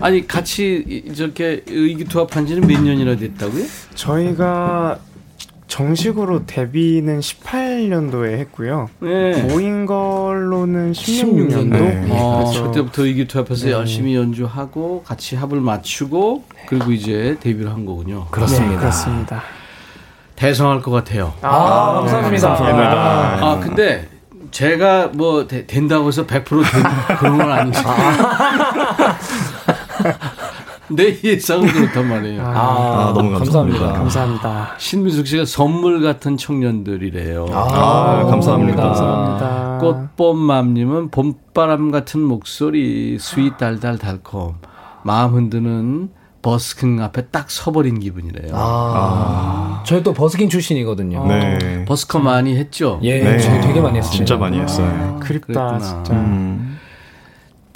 아니 같이 이- 저렇게 의기투합한 지는 몇 년이나 됐다고요? 저희가 정식으로 데뷔는 18년도에 했고요. 네. 모인 걸로는 16년도. 네. 어, 그래서 그때부터 의기투합해서 네. 열심히 연주하고 같이 합을 맞추고 그리고 이제 데뷔를 한 거군요. 그렇습니다. 네, 그렇습니다. 대성할 것 같아요. 아, 감사합니다. 아 근데 제가 뭐 되- 된다고 해서 100% 된, 그런 건 아니죠. 내 예상은 그렇단 말이에요. 아, 아, 너무 감사합니다. 감사합니다. 신미숙 씨가 선물 같은 청년들이래요. 아, 감사합니다. 감사합니다. 꽃봄맘님은 봄바람 같은 목소리, sweet 달달 달콤, 마음 흔드는 버스킹 앞에 딱 서버린 기분이래요. 아, 저희 또 버스킹 출신이거든요. 네. 버스커 많이 했죠? 예, 네. 저희 되게 많이 했어요. 진짜 많이 했어요. 그립다 그랬구나. 진짜. 음.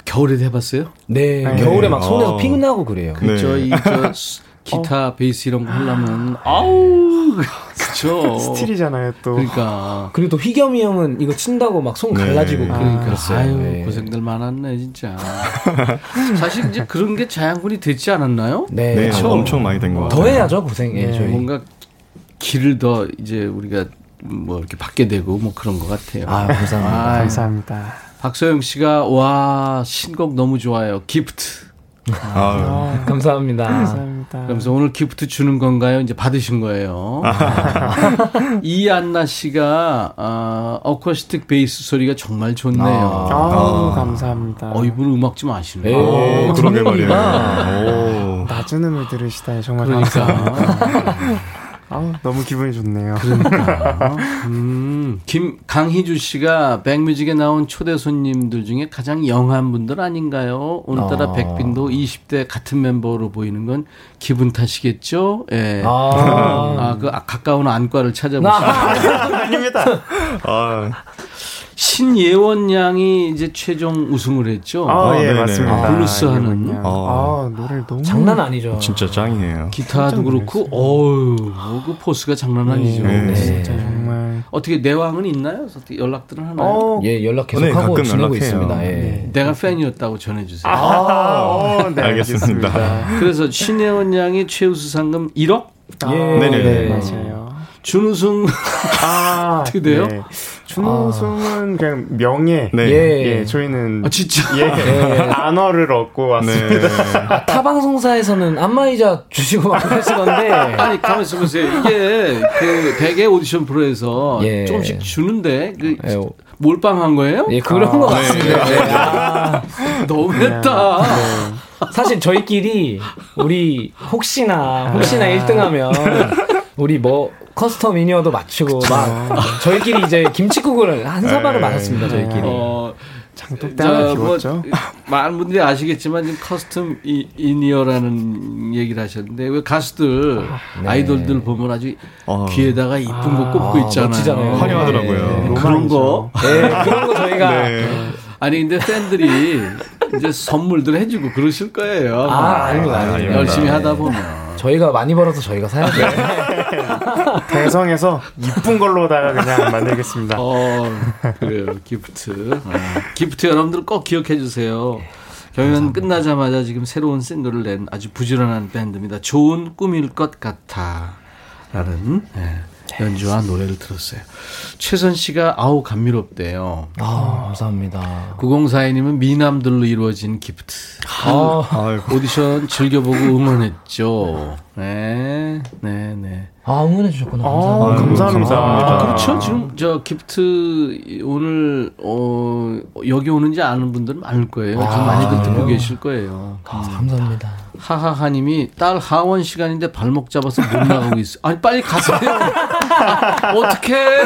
겨울에도 해봤어요? 네, 네. 겨울에 막 손에서 어. 피나고 그래요. 네. 저희 저 스- 기타, 베이스 이런 거 하려면 아우 그쵸. 스틸이잖아요 또. 그러니까 그리고 또 휘겸이 형은 이거 친다고 막 손 네. 갈라지고 아, 그러니까 그랬어요. 아유 네. 고생들 많았네 진짜. 사실 이제 그런 게 자양분이 됐지 않았나요? 네, 네, 그쵸. 엄청 많이 된것 같아요. 더 해야죠 고생. 예, 네. 저희. 뭔가 길을 더 이제 우리가 뭐 이렇게 받게 되고 뭐 그런 것 같아요. 아, 감사합니다. 아유, 감사합니다. 박소영 씨가 와 신곡 너무 좋아요. 기프트. 아, 감사합니다. 감사합니다. 그러면서 오늘 기프트 주는 건가요? 이제 받으신 거예요. 이안나 씨가 아, 어쿠스틱 베이스 소리가 정말 좋네요. 아우 감사합니다. 어 이분 음악 좀 아시네. 예. 오, 그러게. 말이에요. 오. 낮은 음을 들으시다니 정말 그러니까. 감사합니다. 아우 너무 기분이 좋네요. 음, 김 강희주 씨가 백뮤직에 나온 초대 손님들 중에 가장 young한 분들 아닌가요? 오늘따라 아. 백빈도 20대 같은 멤버로 보이는 건 기분 탓이겠죠? 예. 아, 아, 그 아, 가까운 안과를 찾아보시고 아닙니다. 아, 신예원 양이 이제 최종 우승을 했죠. 아, 예 네네. 맞습니다. 아, 블루스 하는? 이거군요. 아. 아 노래를 너무 장난 아니죠. 진짜 짱이에요. 기타도 그렇고, 어우, 뭐그 포스가 장난 아니죠. 네. 진짜 정말. 어떻게 내왕은 있나요? 어떻게 연락들은 하나요? 어, 예, 연락 계속 네, 하고 가끔 지내고 연락해요. 있습니다. 예. 내가 팬이었다고 전해 주세요. 아, 어, 네, 알겠습니다. 그래서 신혜원 양이 최우수 상금 1억, 예. 네네네. 네, 맞아요. 준우승 아, 어떻게 돼요? 네. 준우승은 그냥 명예. 네. 예. 예, 저희는 아, 진짜? 예, 단어를 얻고 왔습니다. 네. 아, 타 방송사에서는 안마의자 주시고 막 그러시던데. 아니 가만 있어 보세요. 이게 그 대개 오디션 프로에서 예. 조금씩 주는데 그 예, 오- 몰빵한 거예요? 예, 그런 거 같습니다. 네. 아, 너무했다. 사실 저희끼리 우리 혹시나 혹시나 1등하면 우리 뭐 custom in-ear도 맞추고 막 저희끼리 이제 김치국을 한 사발을 마셨습니다 저희끼리. 어, 장독대 하나 저, 뭐. 많은 분들이 아시겠지만 지금 custom in-, in-ear라는 얘기를 하셨는데 왜 가수들 아이돌들 보면 아주 어. 귀에다가 이쁜 거 꽂고 아, 있잖아요. 멋지잖아요. 화려하더라고요. 네, 그런 거. 네, 그런 거 저희가 네. 아니 근데 팬들이 이제 선물들 해주고 그러실 거예요. 아, 아닙니다, 아닙니다. 열심히 하다 보면. 저희가 많이 벌어서 저희가 사야죠. 대성해서 이쁜 걸로다가 그냥 만들겠습니다. 어, 그래요. 기프트. 아, 기프트 여러분들 꼭 기억해 주세요. 경연 끝나자마자 지금 새로운 싱글을 낸 아주 부지런한 밴드입니다. 좋은 꿈일 것 같아. 라는 예, 연주와 노래를 들었어요. 최선 씨가 아우 감미롭대요. 아, 감사합니다. 9042님은 미남들로 이루어진 기프트. 아, 아이고. 오디션 즐겨보고 응원했죠. 네, 네, 네. 아 응원해 주셨구나. 아, 감사합니다. 감사합니다. 아, 그렇죠. 지금 저 기프트 오늘 어 여기 오는지 아는 분들은 많을 거예요. 지금 많이들 듣고 계실 거예요. 아, 감사합니다. 하하하님이 딸 하원 시간인데 발목 잡아서 못 나가고 있어. 아니 빨리 가세요. 어떻게?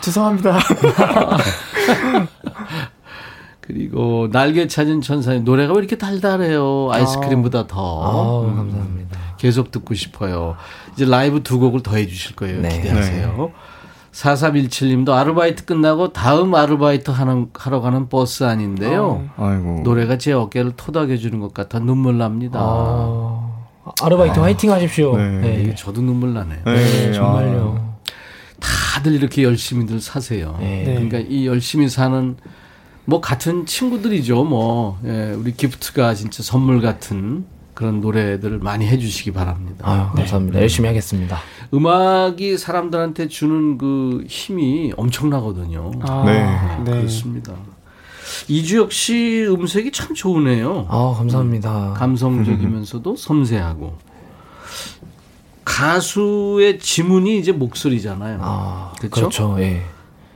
죄송합니다. 그리고 날개 찾은 천사님 노래가 왜 이렇게 달달해요? 아이스크림보다 더. 아, 감사합니다. 계속 듣고 싶어요. 이제 라이브 두 곡을 더 해주실 거예요. 네. 기대하세요. 4317님도 아르바이트 끝나고 다음 아르바이트 하는, 하러 가는 버스 아닌데요. 아이고. 노래가 제 어깨를 토닥여주는 것 같아 눈물 납니다. 아, 아르바이트 화이팅 하십시오. 네. 네. 이게 저도 눈물 나네요. 네, 네, 정말요. 다들 이렇게 열심히들 사세요. 네. 그러니까 이 열심히 사는 뭐 같은 친구들이죠. 뭐 예, 우리 기프트가 진짜 선물 같은 그런 노래들을 많이 해주시기 바랍니다. 아유, 감사합니다. 열심히 하겠습니다. 음악이 사람들한테 주는 그 힘이 엄청나거든요. 아, 네. 네. 그렇습니다. 이주혁 씨 음색이 참 좋으네요. 아, 감사합니다. 감성적이면서도 섬세하고. 가수의 지문이 이제 목소리잖아요. 아, 그렇죠? 그렇죠. 예.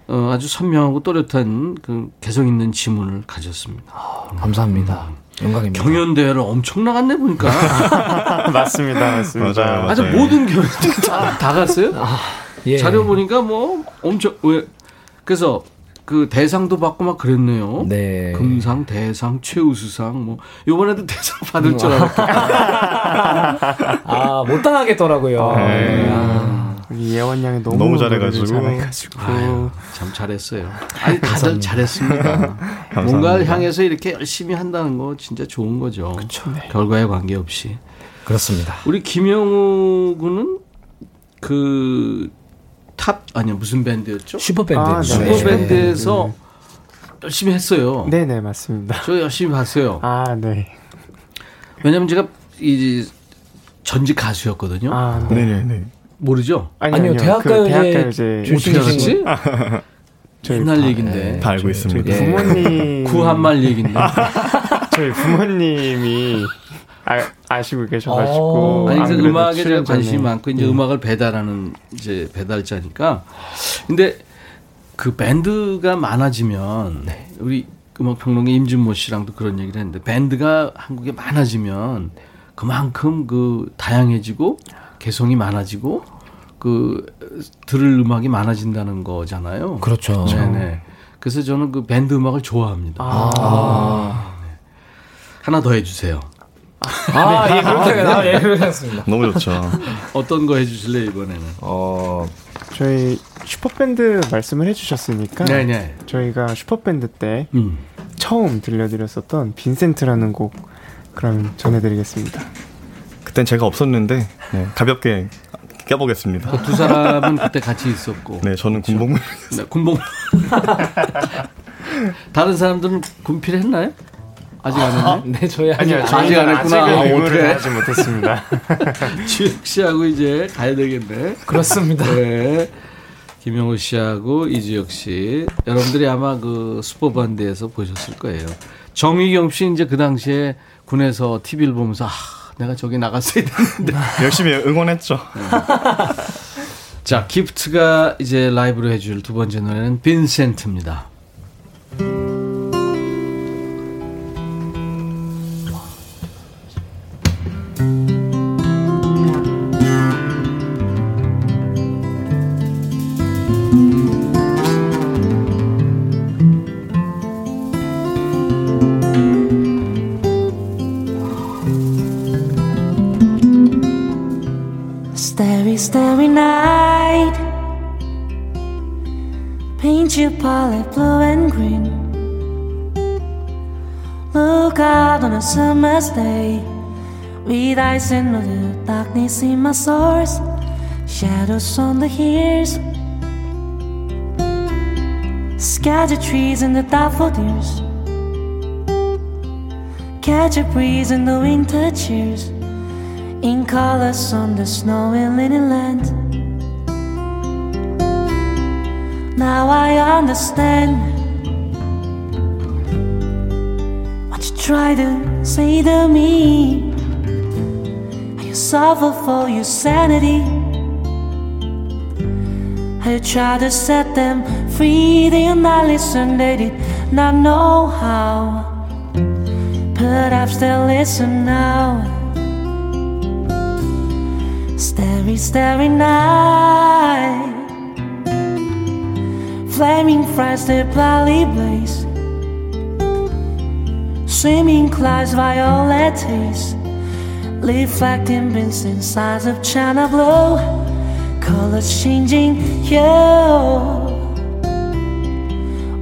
어, 아주 선명하고 또렷한 그 개성 있는 지문을 가졌습니다. 감사합니다. 영광입니다. 경연 대회를 엄청 나갔네 보니까. 맞습니다. 맞습니다. 맞아요, 아주 맞아요. 모든 경연 다, 다 갔어요. 예. 자료 보니까 뭐 엄청 왜 그래서 그 대상도 받고 막 그랬네요. 네. 금상, 대상, 최우수상 뭐 이번에도 대상 받을 줄 알았고. 아, 못 당하겠더라고요. 네. 아, 예원 양이 너무, 너무 잘해가지고. 잘해가지고. 아유, 참 잘했어요. 아니 다들 잘했습니다. 뭔가를 향해서 이렇게 열심히 한다는 거 진짜 좋은 거죠. 결과에 관계없이. 그렇습니다. 우리 김영우 군은 그 탑 아니야 무슨 밴드였죠? 슈퍼밴드. 아, 네. 슈퍼밴드에서 열심히 했어요. 네네 맞습니다. 저 열심히 봤어요. 아 네. 왜냐면 제가 이 전직 가수였거든요. 아 네. 네네네. 모르죠? 아니, 아니요, 대학가요제 대학가요제 어떻게 알았지? 저희 옛날 다- 얘긴데. 다 알고 있습니다. 저희 부모님 구한말 얘긴데. 저희 부모님이 아, 아시고 계셔가지고 어. 아니 그래도 음악에 대한 관심이 많고 이제 네. 음악을 배달하는 이제 배달자니까. 근데 그 밴드가 많아지면 우리 음악 평론가 임진모 씨랑도 그런 얘기를 했는데 밴드가 한국에 많아지면 그만큼 그 다양해지고 개성이 많아지고 그 들을 음악이 많아진다는 거잖아요. 그렇죠. 네네. 그래서 저는 그 밴드 음악을 좋아합니다. 아, 하나 더 해주세요. 아, 예, 그렇게, 아, 예, 그렇습니다. 너무 좋죠. 어떤 거 해주실래요 이번에는? 어, 저희 슈퍼밴드 말씀을 해주셨으니까 네네. 저희가 슈퍼밴드 때 음. 처음 들려드렸었던 빈센트라는 곡 그럼 전해드리겠습니다. 그땐 제가 없었는데 네, 가볍게 껴보겠습니다. 그 두 사람은 그때 같이 있었고. 네, 저는 군복무 네, 군복. 다른 사람들은 군필 했나요? 아직 안 했네? 아, 네, 저희 아직, 아니요, 아직 안 했구나. 아, 어떡해. 하지 못했습니다. 주혁 씨하고 이제 가야 되겠네. 그렇습니다. 네. 김영호 씨하고 이주혁 씨. 여러분들이 아마 그 슈퍼반드에서 보셨을 거예요. 정희경 씨 이제 그 당시에 군에서 TV를 보면서 아, 내가 저기 나갔어야 됐는데. 열심히 응원했죠. 자, 기프트가 이제 라이브로 해줄 두 번째 노래는 빈센트입니다. Summer's day. With eyes in the darkness in my source. Shadows on the hills. Scattered trees and the daffodils. Catch a breeze in the winter cheers in colors on the snowy linen land. Now I understand what you try to say to me. How you suffer for your sanity. How you try to set them free. They did not listen, they did not know how. Perhaps they'll listen now. Starry, starry night. Flaming fires that proudly blaze. Swimming clouds violettes, reflecting bins inside of China blue, colors changing yellow.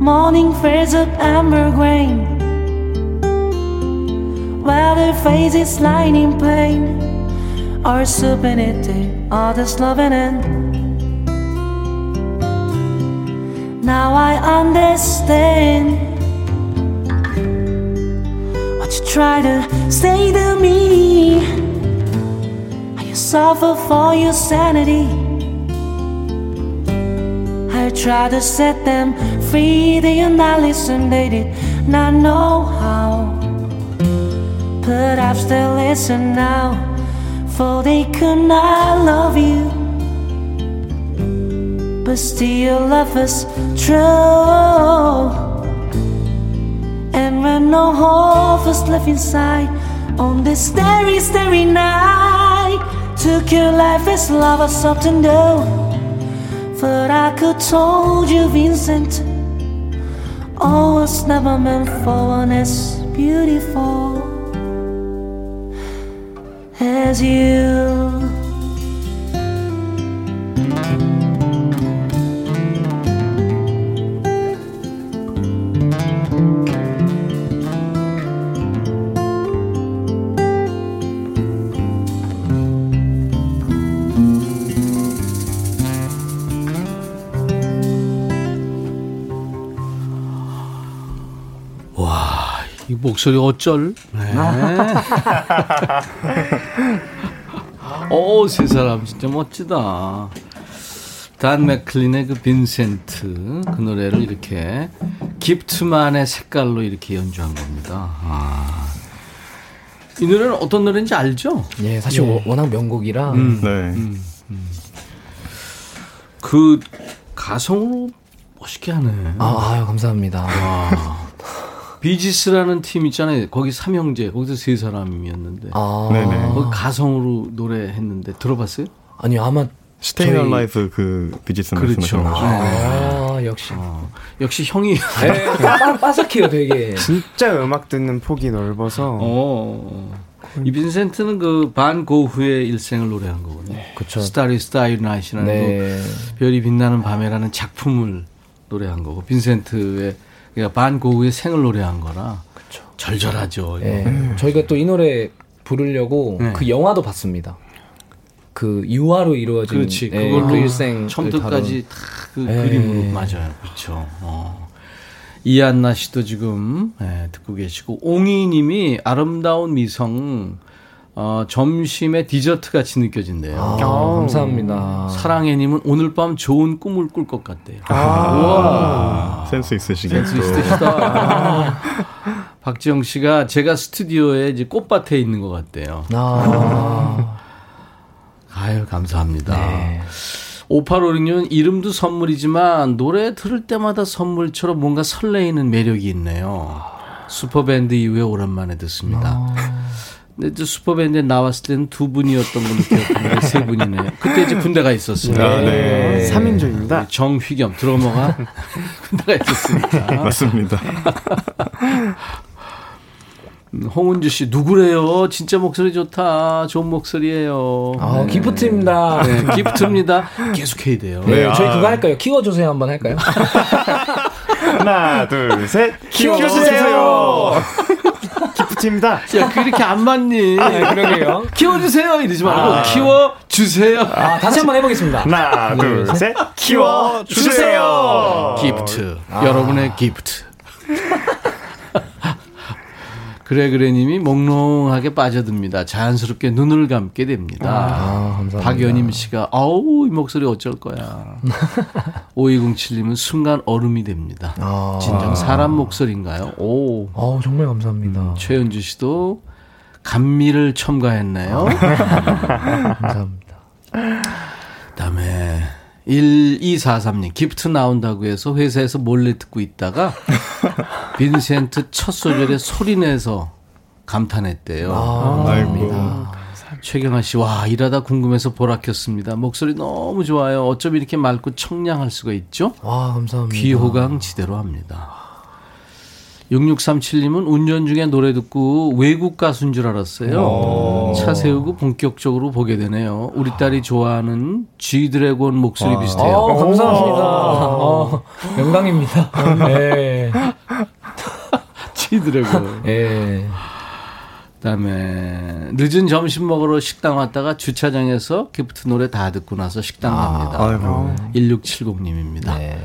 Morning fades of amber grain, weather faces lightning pain, Our sublimity, all this loving it. Now I understand what you try to say to me. How you suffer for your sanity. I try to set them free. They are not listen, they did not know how. Perhaps they'll listen now for they could not love you. But still, love is true. When no hope was left inside, on this starry, starry night, took your life as love was something new. But I could told you, Vincent, all was never meant for one as beautiful as you. 목소리 어쩔? 네. 오, 세 사람 진짜 멋지다. 단 맥클린의 그 빈센트 그 노래를 이렇게 기프트만의 색깔로 이렇게 연주한 겁니다. 아. 이 노래는 어떤 노래인지 알죠? 예, 사실 워- 워낙 명곡이라 음. 네. 그 가성으로 멋있게 하네. 아, 아유, 감사합니다. 비지스라는 팀 있잖아요. 거기 삼형제, 거기서 세 사람이었는데. 아, 네네. 거기 가성으로 노래했는데 들어봤어요? 아니요, 아마 Stayin' 저희- Alive 그 비지스 그렇죠. 말씀하시는 거죠. 아, 역시. 어, 역시 형이 네, 빠, 빠삭해요, 되게. 진짜 음악 듣는 폭이 넓어서 어. 이 빈센트는 그 반 고흐의 일생을 노래한 거거든요. 그쵸. Starry 네. 그 별이 빛나는 밤에라는 작품을 노래한 거고 빈센트의 그러니까 반 고흐의 생을 노래한 거라 그쵸. 절절하죠. 이거. 예. 저희가 또 이 노래 부르려고 네. 그 영화도 봤습니다. 그 유화로 이루어진 그렇지. 예, 그걸로 그 일생 처음부터까지 다그 예. 그림으로 맞아요. 그렇죠. 어. 이한나 씨도 지금 네, 듣고 계시고 옹이 님이 아름다운 미성 어, 점심에 디저트 같이 느껴진대요. 아, 감사합니다. 사랑해님은 오늘 밤 좋은 꿈을 꿀 것 같대요. 아, 우와. 센스 있으시게. 센스 있으시다. 아. 박지영 씨가 제가 스튜디오에 이제 꽃밭에 있는 것 같대요. 아. 아유, 감사합니다. 네. 5856님 이름도 선물이지만 노래 들을 때마다 선물처럼 뭔가 설레이는 매력이 있네요. 슈퍼밴드 이후에 오랜만에 듣습니다. 근데 저 슈퍼밴드에 나왔을 때는 두 분이었던 걸로 기억하는데 세 분이네요. 그때 이제 군대가 있었어요. 아, 네. 3인조입니다. 정휘겸 드러머가 군대가 있었으니까. 맞습니다. 음, 홍은주 씨 누구래요? 진짜 목소리 좋다. 좋은 목소리예요. 아, 기프트입니다. 네, 기프트입니다. 계속 해야 돼요. 네, 네, 저희 아. 그거 할까요? 키워주세요 한번 할까요? 하나, 둘, 셋. 키워주세요. 기 프트입니다. 야, 그렇게 안 맞니? 네, 그러게요. 키워주세요 이러지 말고 키워주세요. 아, 다시 한번 해보겠습니다. 하나, 둘, 셋. 키워주세요. 기프트. 여러분의 기프트. 그래 그래님이 몽롱하게 빠져듭니다. 자연스럽게 눈을 감게 됩니다. 아, 감사합니다. 박연임 씨가 아우 이 목소리 어쩔 거야. 5207님은 순간 얼음이 됩니다. 아. 진정 사람 목소리인가요? 오. 어, 정말 감사합니다. 최은주 씨도 감미를 첨가했네요. 감사합니다. 그다음에 1243님 기프트 나온다고 해서 회사에서 몰래 듣고 있다가 빈센트 첫 소절에 소리내서 감탄했대요. 아, 아이고. 최경아 씨, 와, 일하다 궁금해서 보라 켰습니다. 목소리 너무 좋아요. 어쩜 이렇게 맑고 청량할 수가 있죠? 와, 감사합니다. 귀호강 지대로 합니다. 6637님은 운전 중에 노래 듣고 외국 가수인 줄 알았어요. 차 세우고 본격적으로 보게 되네요. 우리 딸이 좋아하는 G드래곤 목소리 비슷해요. 어, 감사합니다. 어, 영광입니다. 네. G드래곤. 예. 그다음에 늦은 점심 먹으러 식당 왔다가 주차장에서 기프트 노래 다 듣고 나서 식당 갑니다. 아이고. 1670님입니다. 네.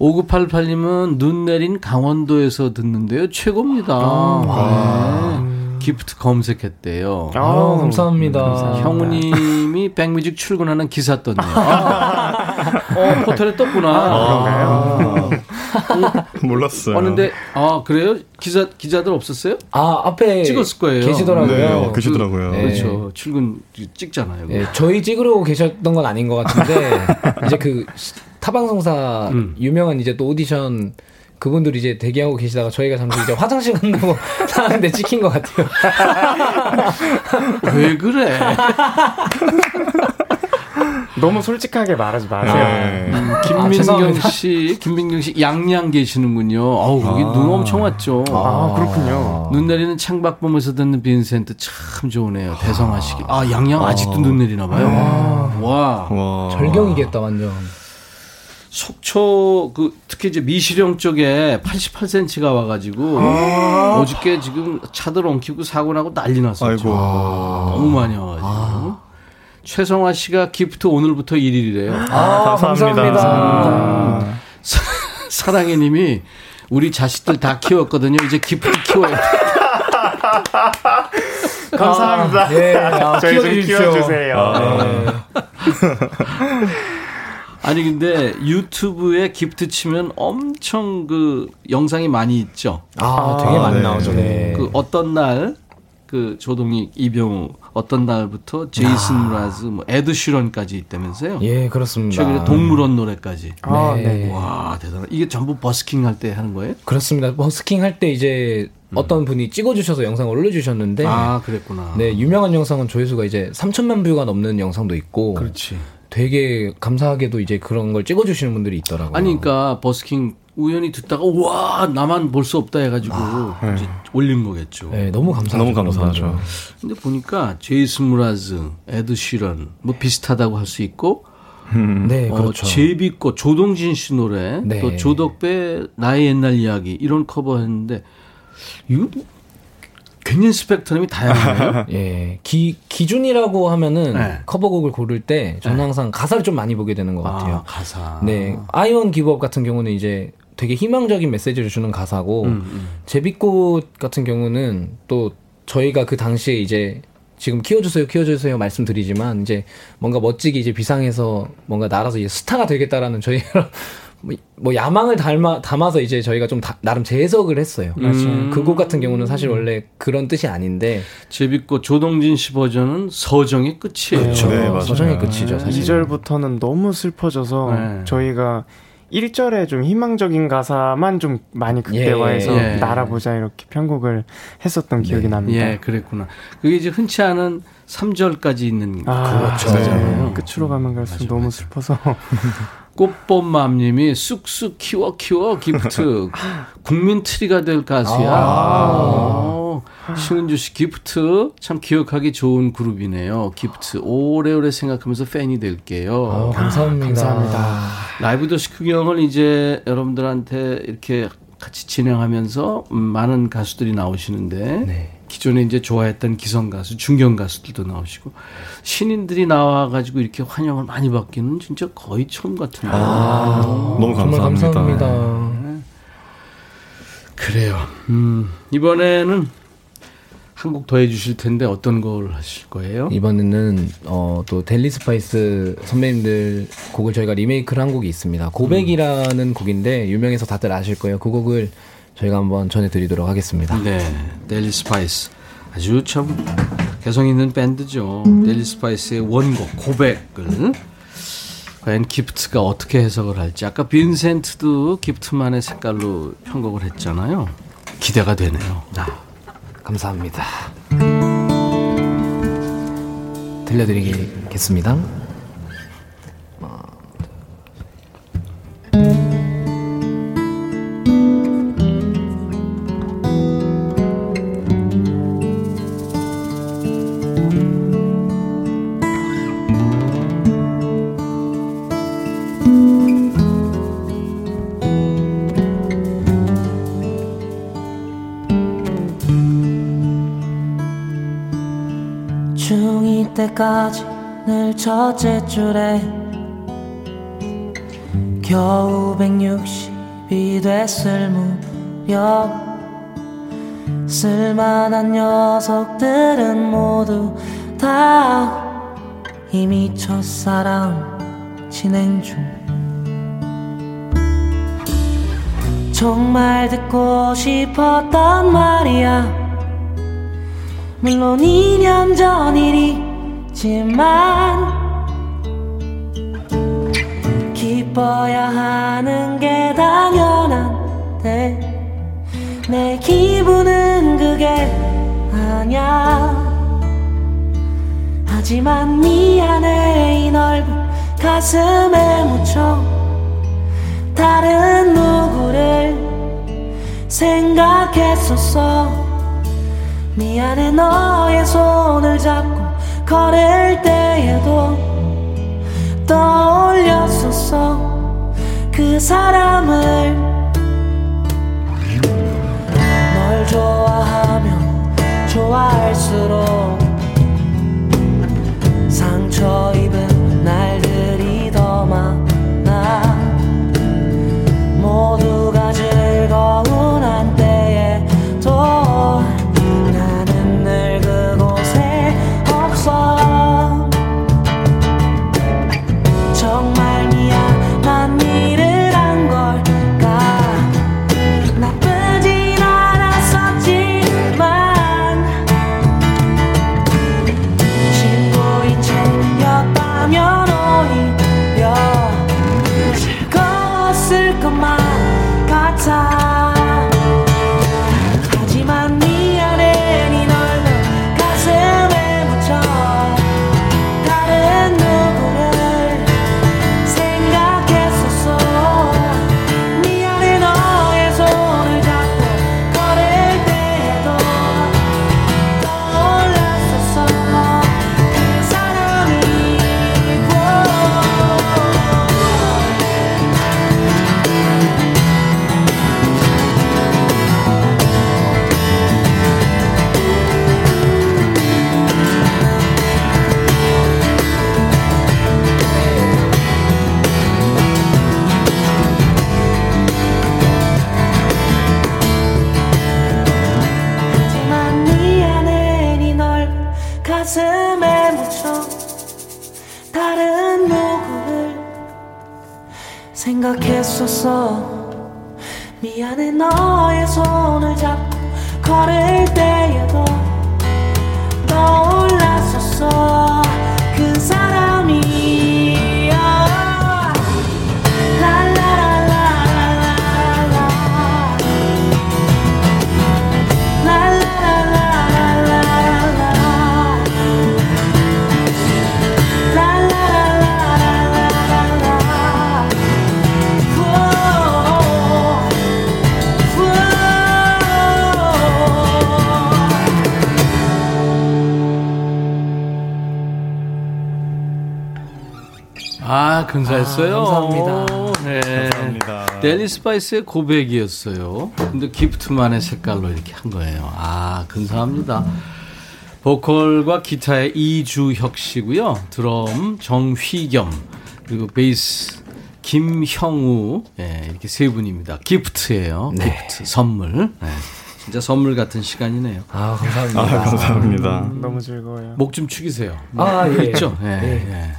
5988님은 눈 내린 강원도에서 듣는데요. 최고입니다. 네. 기프트 검색했대요. 아, 감사합니다. 형우님이 백뮤직 출근하는 기사 떴네요. 아, 어, 포털에 떴구나. 몰랐어요. 왔는데, 아, 그래요? 기자, 기자들 없었어요? 아, 앞에 찍었을 거예요. 계시더라고요. 네, 계시더라고요. 네. 그렇죠. 출근 찍잖아요. 예, 저희 찍으러 계셨던 건 아닌 것 같은데 이제 그 타방송사 음. 유명한 이제 또 오디션 그분들이 이제 대기하고 계시다가 저희가 잠시 이제 화장실 간다고 하는데 찍힌 것 같아요. 왜 그래? 너무 솔직하게 말하지 마세요. 네. 김민경 죄송합니다. 씨, 김민경 씨 양양 계시는군요. 아우, 거기 눈 엄청 왔죠. 아, 그렇군요. 눈 내리는 창밖 보면서 듣는 빈센트 참 좋으네요. 대성하시기. 아, 양양 아직도 눈 내리나 봐요. 와. 와. 절경이겠다 완전. 속초 그 특히 이제 미시령 쪽에 88cm가 와가지고 어저께 지금 차들 엉키고 사고 나고 난리 났었죠. 아이고. 너무 많이 와가지고. 최성화 씨가 기프트 오늘부터 1일이래요. 아, 감사합니다. 사랑해 님이 우리 자식들 다 키웠거든요. 이제 기프트 키워야 돼. 감사합니다. 예, 아, 저희 좀 키워주십시오. 키워주세요. 네. 아니 근데 유튜브에 기프트 치면 엄청 그 영상이 많이 있죠. 아, 되게 많이 네. 나오죠. 네. 그 어떤 날 그 조동익, 이병우 어떤 날부터 제이슨 므라즈, 뭐 에드 시런까지 있다면서요. 예, 그렇습니다. 최근에 동물원 노래까지. 아, 네. 네. 와 대단하. 이게 전부 버스킹 할 때 하는 거예요? 그렇습니다. 버스킹 할 때 이제 어떤 분이 찍어주셔서 영상을 올려주셨는데, 아 그랬구나. 네 유명한 영상은 조회수가 이제 3천만 뷰가 넘는 영상도 있고, 그렇지. 되게 감사하게도 이제 그런 걸 찍어주시는 분들이 있더라고요. 아니 그러니까 버스킹 우연히 듣다가 와 나만 볼 수 없다 해가지고 이제 올린 거겠죠. 네, 너무 감사하죠. 너무 감사하죠. 근데 보니까 제이슨 므라즈, 에드 시런 뭐 비슷하다고 할 수 있고 네, 어, 그렇죠. 제비꽃 조동진 씨 노래 네. 또 조덕배 나의 옛날 이야기 이런 커버했는데 이거 굉장히 스펙트럼이 다양해요. 예, 기, 기준이라고 하면은 네. 커버곡을 고를 때 저는 항상 가사를 좀 많이 보게 되는 것 같아요. 아, 가사. 네, I Won't Give Up 같은 경우는 이제 되게 희망적인 메시지를 주는 가사고 음, 음. 제비꽃 같은 경우는 또 저희가 그 당시에 이제 지금 키워주세요, 키워주세요 말씀드리지만 이제 뭔가 멋지게 이제 비상에서 뭔가 날아서 이제 스타가 되겠다라는 저희 뭐, 뭐 야망을 담아, 담아서 이제 저희가 좀 다, 나름 재해석을 했어요. 음. 그곡 같은 경우는 사실 원래 그런 뜻이 아닌데 제비꽃 조동진 씨 버전은 서정의 끝이에요. 그렇죠. 네, 서정의 끝이죠. 사실. 2절부터는 너무 슬퍼져서 네. 저희가 1절에 좀 희망적인 가사만 좀 많이 극대화해서 예, 예. 날아보자 이렇게 편곡을 했었던 기억이 네. 납니다. 예, 그랬구나. 그게 이제 흔치 않은 3절까지 있는 아, 그렇죠. 네. 끝으로 가면 갈수록 맞아, 너무 맞아. 슬퍼서 꽃봄맘님이 쑥쑥 키워 키워 기프트 국민 트리가 될 가수야. 아~ 신은주 씨 기프트 참 기억하기 좋은 그룹이네요. 기프트 오래오래 생각하면서 팬이 될게요. 아, 감사합니다. 감사합니다. 라이브 도시 구경을 이제 여러분들한테 이렇게 같이 진행하면서 많은 가수들이 나오시는데 네. 기존에 이제 좋아했던 기성 가수, 중견 가수들도 나오시고 신인들이 나와가지고 이렇게 환영을 많이 받기는 진짜 거의 처음 같은데. 아, 너무 감사합니다. 감사합니다. 네. 그래요. 음, 이번에는 한 곡 더 해주실 텐데 어떤 걸 하실 거예요? 이번에는 어, 또 델리 스파이스 선배님들 곡을 저희가 리메이크를 한 곡이 있습니다. 고백이라는 음. 곡인데 유명해서 다들 아실 거예요. 그 곡을 저희가 한번 전해드리도록 하겠습니다. 네, 델리 스파이스 아주 참 개성 있는 밴드죠. 델리 스파이스의 원곡 고백을 과연 기프트가 어떻게 해석을 할지 아까 빈센트도 기프트만의 색깔로 편곡을 했잖아요. 기대가 되네요. 아, 감사합니다. 들려드리겠습니다. 때까지 늘 첫째 줄에 겨우 160이 됐을 무렵 쓸만한 녀석들은 모두 다 이미 첫사랑 진행 중. 정말 듣고 싶었단 말이야. 물론 2년 전 일이 있 지만 기뻐야 하는 게 당연한데 내 기분은 그게 아냐 하지만 미안해 이 넓은 가슴에 묻혀 다른 누구를 생각했었어. 미안해 너의 손을 잡고 걸을 때에도 떠올렸었어. 그 사람을 널 좋아하면 좋아할수록 상처 입은 델리 스파이스의 고백이었어요. 근데 기프트만의 색깔로 이렇게 한 거예요. 아, 근사합니다. 보컬과 기타의 이주혁 씨고요. 드럼 정휘겸 그리고 베이스 김형우 예, 이렇게 세 분입니다. 기프트예요. 네. 기프트 선물. 네. 진짜 선물 같은 시간이네요. 아 감사합니다. 아, 감사합니다. 음, 너무 즐거워요. 목 좀 축이세요. 아 예. 있죠. 예. 예. 예.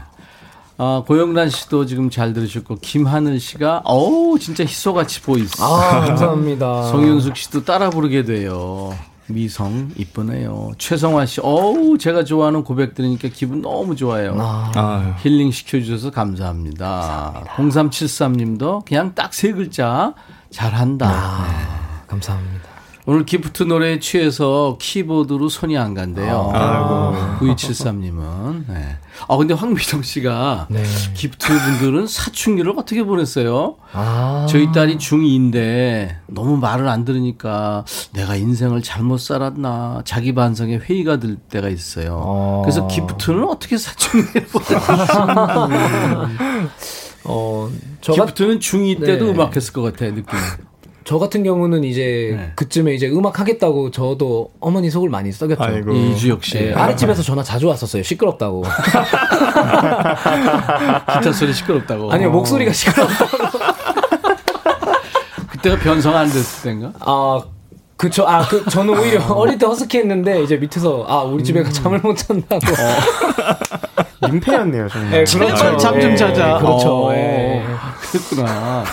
아, 고영란 씨도 지금 잘 들으셨고, 김하늘 씨가, 어우, 진짜 희소가치 voice. 아, 감사합니다. 송윤숙 씨도 따라 부르게 돼요. 미성, 이쁘네요. 최성화 씨, 어우, 제가 좋아하는 고백 들으니까 기분 너무 좋아요. 아. 힐링 시켜주셔서 감사합니다. 감사합니다. 0373님도 그냥 딱 세 글자, 잘한다. 아, 네. 감사합니다. 오늘 기프트 노래에 취해서 키보드로 손이 안 간대요. 아, 9273님은. 네. 아, 근데 황미정 씨가 네. 기프트 분들은 사춘기를 어떻게 보냈어요? 아. 저희 딸이 중2인데 너무 말을 안 들으니까 내가 인생을 잘못 살았나 자기 반성에 회의가 들 때가 있어요. 아. 그래서 기프트는 어떻게 사춘기를 보냈어요? 어, 기프트는 중2 때도 네. 음악했을 것 같아요, 느낌이. 저 같은 경우는 이제 네. 그쯤에 이제 음악 하겠다고 저도 어머니 속을 많이 썩였죠. 아이고. 이주혁 씨. 네, 아랫집에서 전화 자주 왔었어요. 시끄럽다고. 기타 소리 시끄럽다고. 아니요, 목소리가 시끄럽다고. 그때가 변성 안 됐을 때인가? 아, 그쵸. 아, 그, 저는 오히려 어릴 때 허스키 했는데, 이제 밑에서, 아, 우리 집에 음. 잠을 못 잔다고. 어. 민폐였네요, 정말. 네, 그렇죠. 잠좀 자자. 네, 그렇죠. 어, 네. 그랬구나.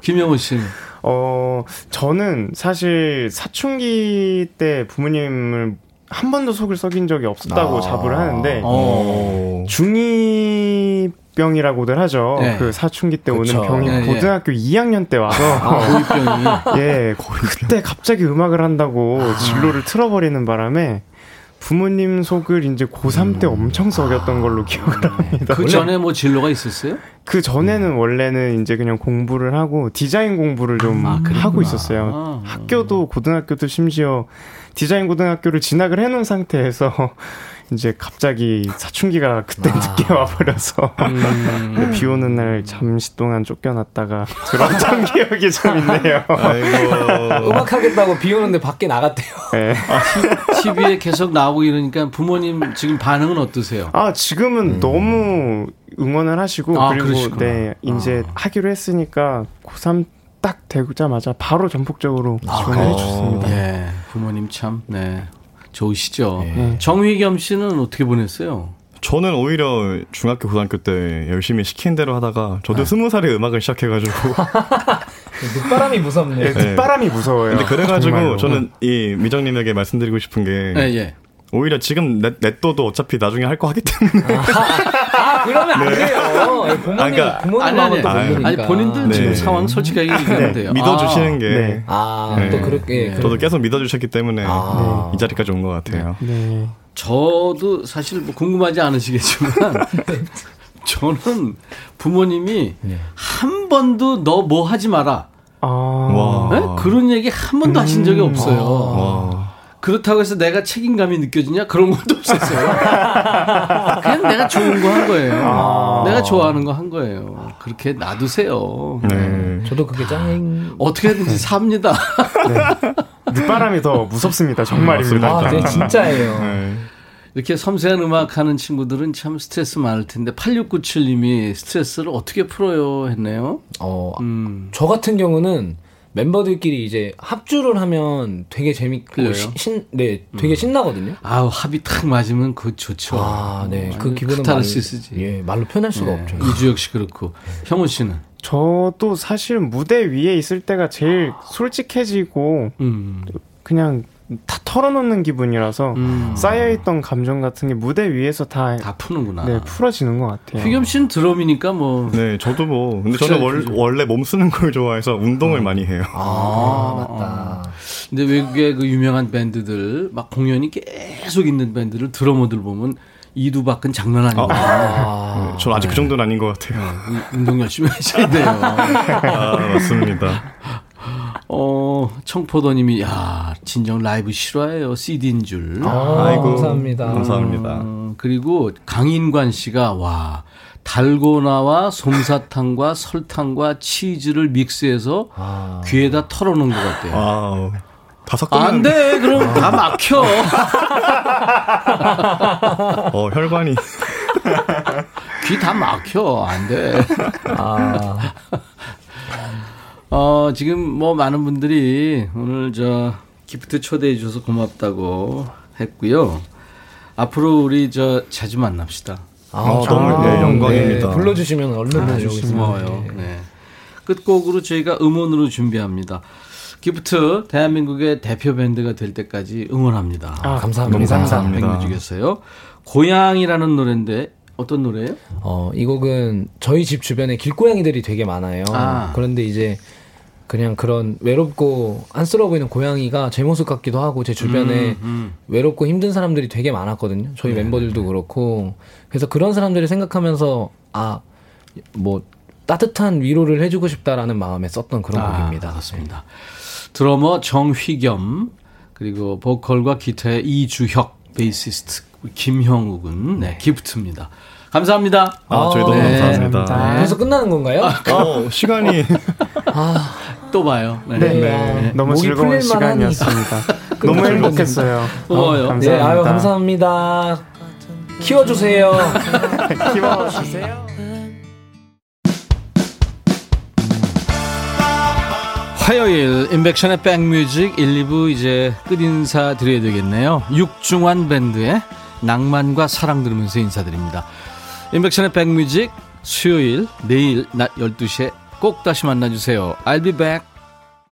김영호 씨는? 어, 저는 사실 사춘기 때 부모님을 한 번도 속을 썩인 적이 없었다고 아~ 자부를 하는데 어. 중2병이라고들 하죠. 네. 그 사춘기 때 그쵸. 오는 병이 네, 고등학교 네. 2학년 때 와서 아, 예, 그때 갑자기 음악을 한다고 아. 진로를 틀어버리는 바람에 부모님 속을 이제 고3 때 음. 엄청 썩였던 걸로 기억을 음. 합니다. 그 전에 뭐 진로가 있었어요? 그 전에는 원래는 이제 그냥 공부를 하고 디자인 공부를 좀 아, 하고 있었어요. 아. 학교도 고등학교도 심지어 디자인 고등학교를 진학을 해놓은 상태에서 이제 갑자기 사춘기가 그때 아. 늦게 와버려서 음. 비 오는 날 잠시 동안 쫓겨났다가 들어왔던 기억이 좀 있네요. 아이고. 음악 하겠다고 비 오는데 밖에 나갔대요. 네. TV에 계속 나오고 이러니까 부모님 지금 반응은 어떠세요? 아 지금은 음. 너무 응원을 하시고 아, 그리고 그러시구나. 네 이제 아. 하기로 했으니까 고3 딱 되자마자 바로 전폭적으로 지원을 아, 해주셨습니다. 예, 부모님 참 네. 좋으시죠. 네. 정휘겸 씨는 어떻게 보냈어요? 저는 오히려 중학교 고등학교 때 열심히 시킨 대로 하다가 저도 네. 스무 살에 음악을 시작해가지고 늦바람이 무섭네. 네, 늦바람이 무서워요. 근데 그래가지고 정말로. 저는 이 미정님에게 말씀드리고 싶은 게 네, 예. 오히려 지금 넷, 넷도도 어차피 나중에 할 거 하기 때문에. 아, 아 그러면 안 네. 돼요. 부모님, 아, 그러니까, 부모님 아니, 아니, 아니, 아니, 본인들 네. 지금 상황 솔직하게 얘기하면 네. 돼요. 믿어주시는 아, 게. 네. 아, 네. 또 그렇게. 네. 저도 계속 믿어주셨기 때문에 아. 이 자리까지 온 것 같아요. 네. 저도 사실 뭐 궁금하지 않으시겠지만. 저는 부모님이 한 번도 너 뭐 하지 마라. 아. 그런 얘기 한 번도 음. 하신 적이 없어요. 와. 그렇다고 해서 내가 책임감이 느껴지냐? 그런 것도 없었어요. 그냥 내가 좋은 거 한 거예요. 아. 내가 좋아하는 거 한 거예요. 그렇게 놔두세요. 네. 네. 저도 그게 짱. 어떻게든지 삽니다. 네. 늦바람이 더 무섭습니다. 정말입니다. 아, 네, 진짜예요. 네. 이렇게 섬세한 음악 하는 친구들은 참 스트레스 많을 텐데 8697님이 스트레스를 어떻게 풀어요 했네요. 어, 음. 저 같은 경우는 멤버들끼리 이제 합주를 하면 되게 재밌고 신, 네, 되게 음. 신나거든요. 아우 합이 탁 맞으면 그 좋죠. 아, 네, 그 기분은 카타르시스지. 예, 말로 표현할 수가 네. 없죠. 이주혁 씨 그렇고 형우 씨는 저도 사실 무대 위에 있을 때가 제일 솔직해지고 음. 그냥 다 털어놓는 기분이라서 음. 쌓여있던 감정 같은 게 무대 위에서 다, 다 푸는구나. 네, 풀어지는 것 같아요. 휘겸 씨는 드럼이니까 뭐. 네, 저도 뭐. 근데 저는 월, 원래 몸 쓰는 걸 좋아해서 운동을 음. 많이 해요. 아, 아, 맞다. 근데 외국의 그 유명한 밴드들, 막 공연이 계속 있는 밴드를 드러머들 보면 이두박은 장난 아니에요. 아, 아, 네, 전 아직 그 네. 그 정도는 아닌 것 같아요. 네, 운동 열심히 하셔야 돼요. 아, 맞습니다. 어, 청포도님이, 야, 진정 라이브 실화예요. CD인 줄. 아, 아이고. 감사합니다. 감사합니다. 어, 그리고 강인관 씨가, 와, 달고나와 솜사탕과 설탕과 치즈를 믹스해서 아. 귀에다 털어놓은 것 같아요. 아. 다 섞으면 안 돼. 그럼 다 막혀. 어, 혈관이 귀 다 막혀. 안 돼. 아. 어, 지금 뭐 많은 분들이 오늘 저 기프트 초대해 주셔서 고맙다고 했고요. 앞으로 우리 저 자주 만납시다. 아, 어, 너무 네, 영광입니다. 네, 불러주시면 얼른 아, 고마워요. 네. 네. 끝곡으로 저희가 음원으로 준비합니다. 기프트 대한민국의 대표 밴드가 될 때까지 응원합니다. 아, 감사합니다. 감사합니다. 백뮤직이었어요. 고향이라는 노래인데 어떤 노래예요? 어, 이 곡은 저희 집 주변에 길고양이들이 되게 많아요. 아. 그런데 이제 그냥 그런 외롭고 안쓰러워 보이는 고양이가 제 모습 같기도 하고 제 주변에 음, 음. 외롭고 힘든 사람들이 되게 많았거든요. 저희 네, 멤버들도 네. 그렇고 그래서 그런 사람들을 생각하면서 아 뭐 따뜻한 위로를 해주고 싶다라는 마음에 썼던 그런 아, 곡입니다. 그렇습니다. 네. 드러머 정휘겸 그리고 보컬과 기타의 이주혁 베이시스트 김형욱은 네, 기프트입니다. 감사합니다. 아, 저희도 네. 감사합니다. 네. 그래서 끝나는 건가요? 아, 어, 시간이. 아, 또 봐요. 네. 네. 네. 너무 즐거운 시간이었습니다. 너무 행복했어요. 고마워요. 어, 네, 아유, 감사합니다. 키워주세요. 키워주세요. 화요일 인백션의 백뮤직 1, 2부 이제 끝인사 드려야 되겠네요. 육중환 밴드의 낭만과 사랑 들으면서 인사드립니다. 인백션의 백뮤직 수요일 내일 낮 12시에 꼭 다시 만나주세요. I'll be back.